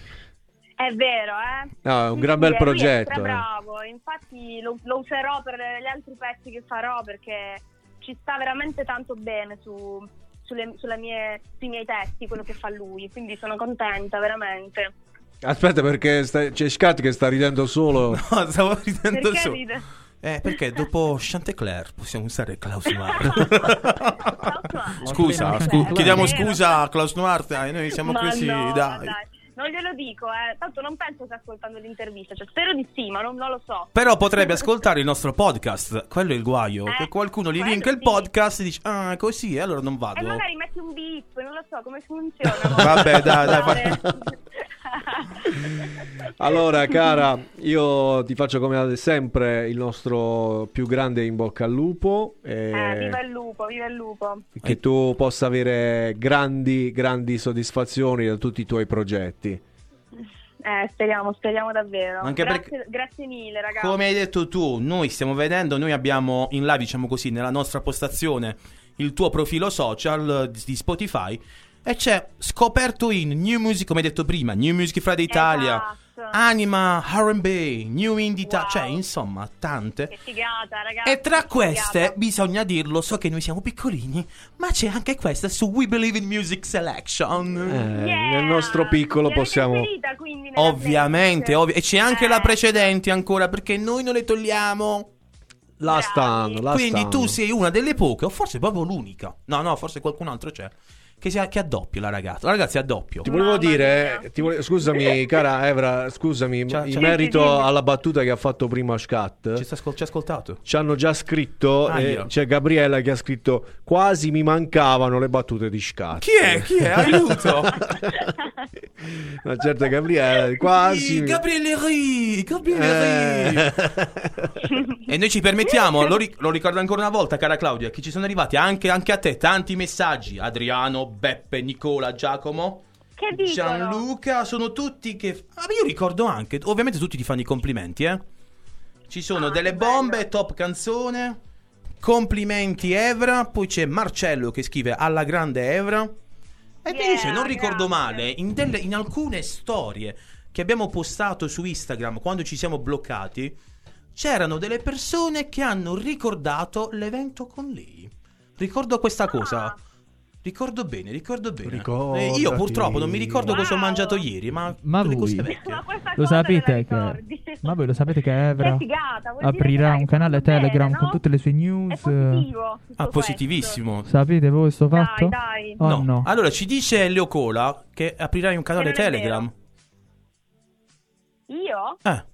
È vero, eh? No, è un Sì, gran sì, bel è progetto, stra eh. bravo, infatti lo, lo userò per gli altri pezzi che farò perché ci sta veramente tanto bene su, sulle- sulle mie- sui miei testi, quello che fa lui, quindi sono contenta, veramente. Aspetta, perché sta- c'è Scat che sta ridendo solo. *laughs* No, stavo ridendo Perché solo. ride? Eh, perché dopo Chantecler possiamo usare *laughs* Klaus Noir. scusa, scu- chiediamo scusa a Klaus Noir, dai, noi siamo Ma così, no, dai. dai. Non glielo dico, eh. tanto non penso stia ascoltando l'intervista, cioè spero di sì, ma non, non lo so. Però potrebbe ascoltare il nostro podcast, quello è il guaio, Eh, che qualcuno gli linka il sì. podcast e dice "Ah, è così", e allora non E vado. magari metti un beep, non lo so come funziona. Vabbè, dai, dai, *laughs* Allora, cara, io ti faccio come sempre il nostro più grande in bocca al lupo. e Eh, viva il lupo, viva il lupo. che tu possa avere grandi, grandi soddisfazioni da tutti i tuoi progetti. Eh, speriamo, speriamo davvero. Anche grazie, grazie mille, ragazzi. Come hai detto tu, noi stiamo vedendo, noi abbiamo in live, diciamo così, nella nostra postazione il tuo profilo social di Spotify e c'è scoperto in New Music, come hai detto prima, New Music Friday Italia, Esatto. Anima, R&B, New Indie, Ita- cioè insomma tante. Che figata, ragazzi. E tra queste, figata. bisogna dirlo, so che noi siamo piccolini, ma c'è anche questa su We Believe in Music Selection. Eh, Nel nostro piccolo possiamo. Inserita, quindi, Ovviamente, ovvi- e c'è anche la precedente ancora perché noi non le togliamo. La stanno, la Quindi stanno. tu sei una delle poche, o forse proprio l'unica. No, no, forse qualcun altro c'è. Che, sia, che ha doppio la ragazza. La ragazza è a doppio. Ti volevo dire, ti vole- scusami, cara Evra, scusami, in ciao. merito alla battuta che ha fatto prima Scat. Ci, sta ascol- ci ha ascoltato. Ci hanno già scritto, Ah, e io. c'è Gabriella che ha scritto quasi mi mancavano le battute di Scat. Chi è? Chi è? Aiuto! *laughs* Una certa Gabriella, quasi. Gabriele Ri, Gabriele Ri. Eh. E noi ci permettiamo, lo, *laughs* ri- lo ricordo ancora una volta, cara Claudia, che ci sono arrivati anche, anche a te tanti messaggi. Adriano, Beppe, Nicola, Giacomo. Che dicono? Gianluca, sono tutti che... Ah, io ricordo anche, ovviamente tutti ti fanno i complimenti, eh. Ci Ah, sono delle bombe, top canzone, complimenti Evra, poi c'è Marcello che scrive alla grande Evra. E Yeah, se non ricordo grazie. male, in, delle- in alcune storie che abbiamo postato su Instagram quando ci siamo bloccati, c'erano delle persone che hanno ricordato l'evento con lei. Ricordo questa cosa. Ricordo bene, ricordo bene. Ricordati. Eh, io purtroppo non mi ricordo cosa ho mangiato ieri, ma, Ma voi vecchie. lo sapete che Ma voi lo sapete che Evra aprirà un canale bene, Telegram no? con tutte le sue news. positivo, Ah, positivissimo. Sapete voi questo fatto? dai. Oh no. no. Allora ci dice Leo Cola che aprirai un canale Telegram. Io? Eh.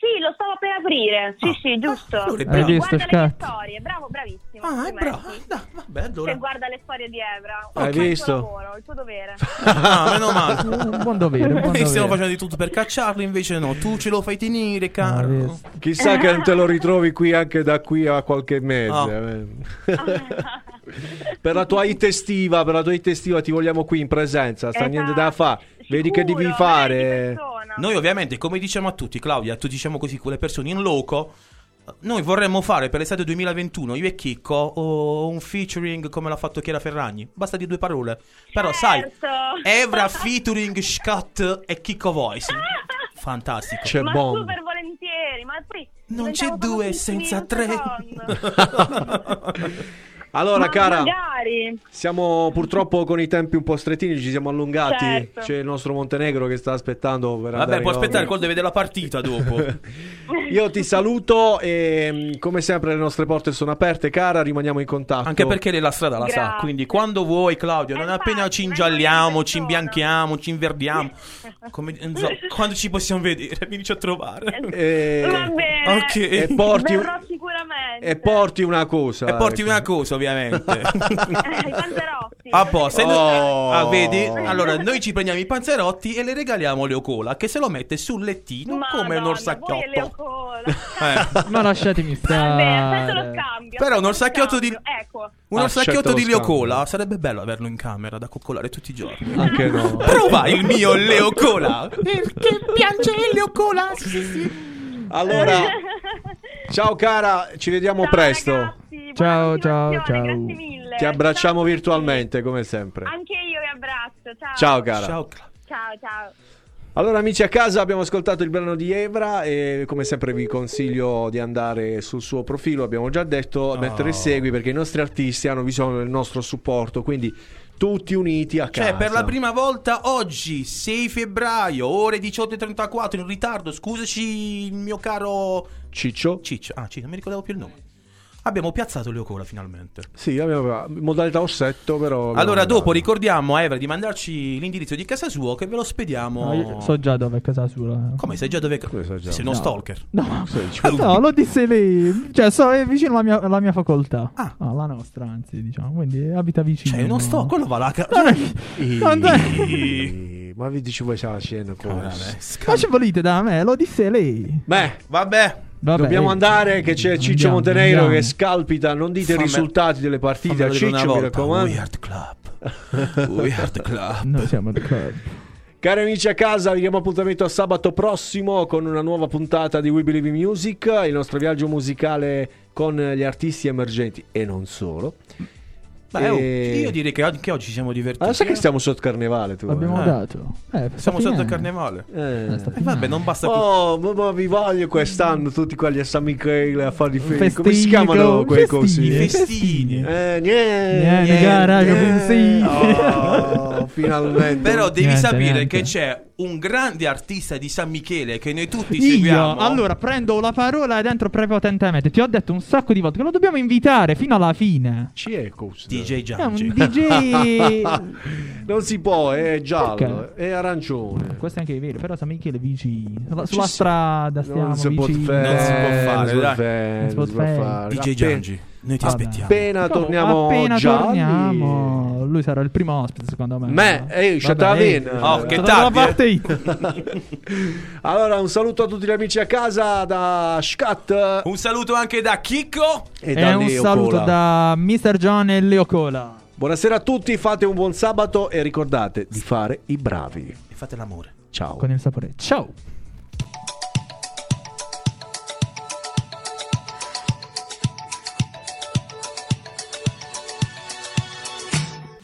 Sì, lo stavo per aprire. Sì, sì, giusto. allora è bravo. Hai visto, guarda le mie Scat? storie, bravo, bravissimo. Ah, è bravo. Vabbè, allora. Se guarda le storie di Evra. Hai Fa il visto? tuo lavoro, il tuo dovere. *laughs* Ah, meno male. Un buon dovere, un buon Noi stiamo dovere. facendo di tutto per cacciarlo, invece no, tu ce lo fai tenere, Ah, caro. visto. Chissà che non te lo ritrovi qui anche da qui a qualche mese. Ah. *laughs* *laughs* *laughs* per la tua hit estiva, per la tua hit estiva ti vogliamo qui in presenza, sta niente da fare. Vedi che devi fare. Noi ovviamente, come diciamo a tutti, Claudia, tu diciamo così con le persone in loco, noi vorremmo fare per l'estate 2021, io e Chicco, o un featuring come l'ha fatto Chiara Ferragni. Basta di due parole. Però sai, Certo. Evra featuring Scott e Chicco Voice. Fantastico. C'è ma bomba. super volentieri, ma poi Non c'è due senza tre. *laughs* *laughs* Allora, Ma cara, magari. siamo purtroppo con i tempi un po' strettini, ci siamo allungati. Certo. C'è il nostro Montenegro che sta aspettando per Vabbè, può aspettare, onda. col deve vedere la partita dopo. *laughs* Io ti saluto e mh, come sempre le nostre porte sono aperte, cara, rimaniamo in contatto. Anche perché lei la strada la sa, Grazie. quindi quando vuoi Claudio, non appena ci ingialliamo, ci imbianchiamo, ci inverdiamo, *laughs* come- so, quando ci possiamo vedere, *laughs* vienici a trovare. E... Va bene. Ok. E porti, Verrò sicuramente. e porti una cosa. E porti ecco. una cosa, ovviamente. *laughs* Eh, I panzerotti. A posto. se Oh. ah, vedi? Allora, noi ci prendiamo i panzerotti e le regaliamo Leo Cola, che se lo mette sul lettino come un Madonna, voi e orsacchiotto. *laughs* Eh. Ma lasciatemi stare. Vabbè, aspetta lo scambio. Però un orsacchiotto di-. Ecco. Un Ah, orsacchiotto certo, di lo Leo scambio. Cola sarebbe bello averlo in camera da coccolare tutti i giorni. Anche no. *laughs* Prova il mio Leo Cola. Che piange il Leo Cola. Sì, sì, sì. Allora, ciao cara, ci vediamo Ciao, presto. ragazzi, Ciao, ciao, ciao. Grazie mille. Ti abbracciamo Ciao virtualmente come sempre. Anche io vi abbraccio. Ciao. Ciao cara. Ciao, Ciao, ciao. Allora amici a casa abbiamo ascoltato il brano di Evra e come sempre vi consiglio di andare sul suo profilo, abbiamo già detto, mettere segui perché i nostri artisti hanno bisogno del nostro supporto, quindi tutti uniti a casa. Cioè, per la prima volta oggi, 6 febbraio, ore 18.34, in ritardo, scusaci il mio caro Ciccio? Ciccio. Ah, Ciccio, non mi ricordavo più il nome. Abbiamo piazzato Leo Cola finalmente. Sì, abbiamo modalità ossetto però... Allora, mandato. dopo ricordiamo a Evra di mandarci l'indirizzo di casa sua che ve lo spediamo. No, io so già dove è casa sua. Come sai già dove Come sai già? Sei uno No. stalker. No, *laughs* no, lo disse lei. Cioè, so, è vicino alla mia, alla mia facoltà. Ah. la nostra, anzi, diciamo. Quindi abita vicino. Cioè, non sto, quello va là. ca- è- *laughs* è- Ehi, Ma vi dici voi c'è la scena cosa? Vabbè, Ma ci volete da me? Lo disse lei. Beh, Vabbè. Vabbè, dobbiamo eh, andare che c'è Ciccio andiamo, Montenegro andiamo. che scalpita, non dite i Fammi- risultati delle partite a Ciccio, mi volta. raccomando. Weird Club. Weird Club. Noi siamo del club. Cari amici a casa, vi diamo appuntamento a sabato prossimo con una nuova puntata di We Believe in Music, il nostro viaggio musicale con gli artisti emergenti e non solo. Beh, E- io direi che anche oggi siamo divertiti. Ah, sai che eh? stiamo sotto carnevale tu? L'abbiamo Eh. dato. Eh, Siamo sotto il carnevale. Eh. Eh, sta E vabbè, non basta. Oh, ma, ma vi voglio quest'anno tutti quelli a San Michele a fare i festi. Come si Festini, chiamano quei festini, I festini. Eh, niente, Niente, gara, pensi? Oh, *laughs* finalmente. Però devi Niente, sapere niente. che c'è un grande artista di San Michele che noi tutti Io, seguiamo. allora, prendo la parola dentro prepotentemente. Ti ho detto un sacco di volte che lo dobbiamo invitare fino alla fine. Ci è questo? DJ È un Giangi. *laughs* DJ. *laughs* non si può, è giallo, Perché? è arancione. Questo è anche vero, però San Michele vicino. Sulla, sulla strada stiamo non si può vicini. fare, Non si può fare, non si può fare, Non si può fare. DJ Appena- Giangi. Noi ti Vabbè. aspettiamo. Appena Come- torniamo appena gialli- torniamo, lui sarà il primo ospite, secondo me. Me, ehi, Vabbè, shut up ehi. in. Oh, che tardi. *laughs* Allora, un saluto a tutti gli amici a casa da Scat Un saluto anche da Chicco. e, E da un Leo saluto Cola. da Mr. John e Leo Cola. Buonasera a tutti, fate un buon sabato e ricordate di fare i bravi. E fate l'amore. Ciao. Con il sapore. Ciao.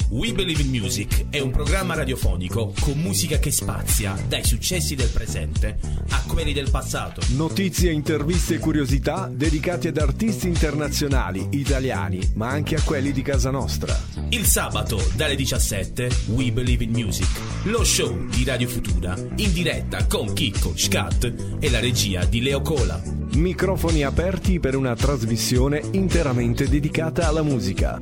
We Believe in Music è un programma radiofonico con musica che spazia dai successi del presente a quelli del passato. Notizie, interviste e curiosità dedicate ad artisti internazionali, italiani, ma anche a quelli di casa nostra. Il sabato dalle 17 We Believe in Music, lo show di Radio Futura in diretta con Chicco, Scat e la regia di Leo Cola. Microfoni aperti per una trasmissione interamente dedicata alla musica.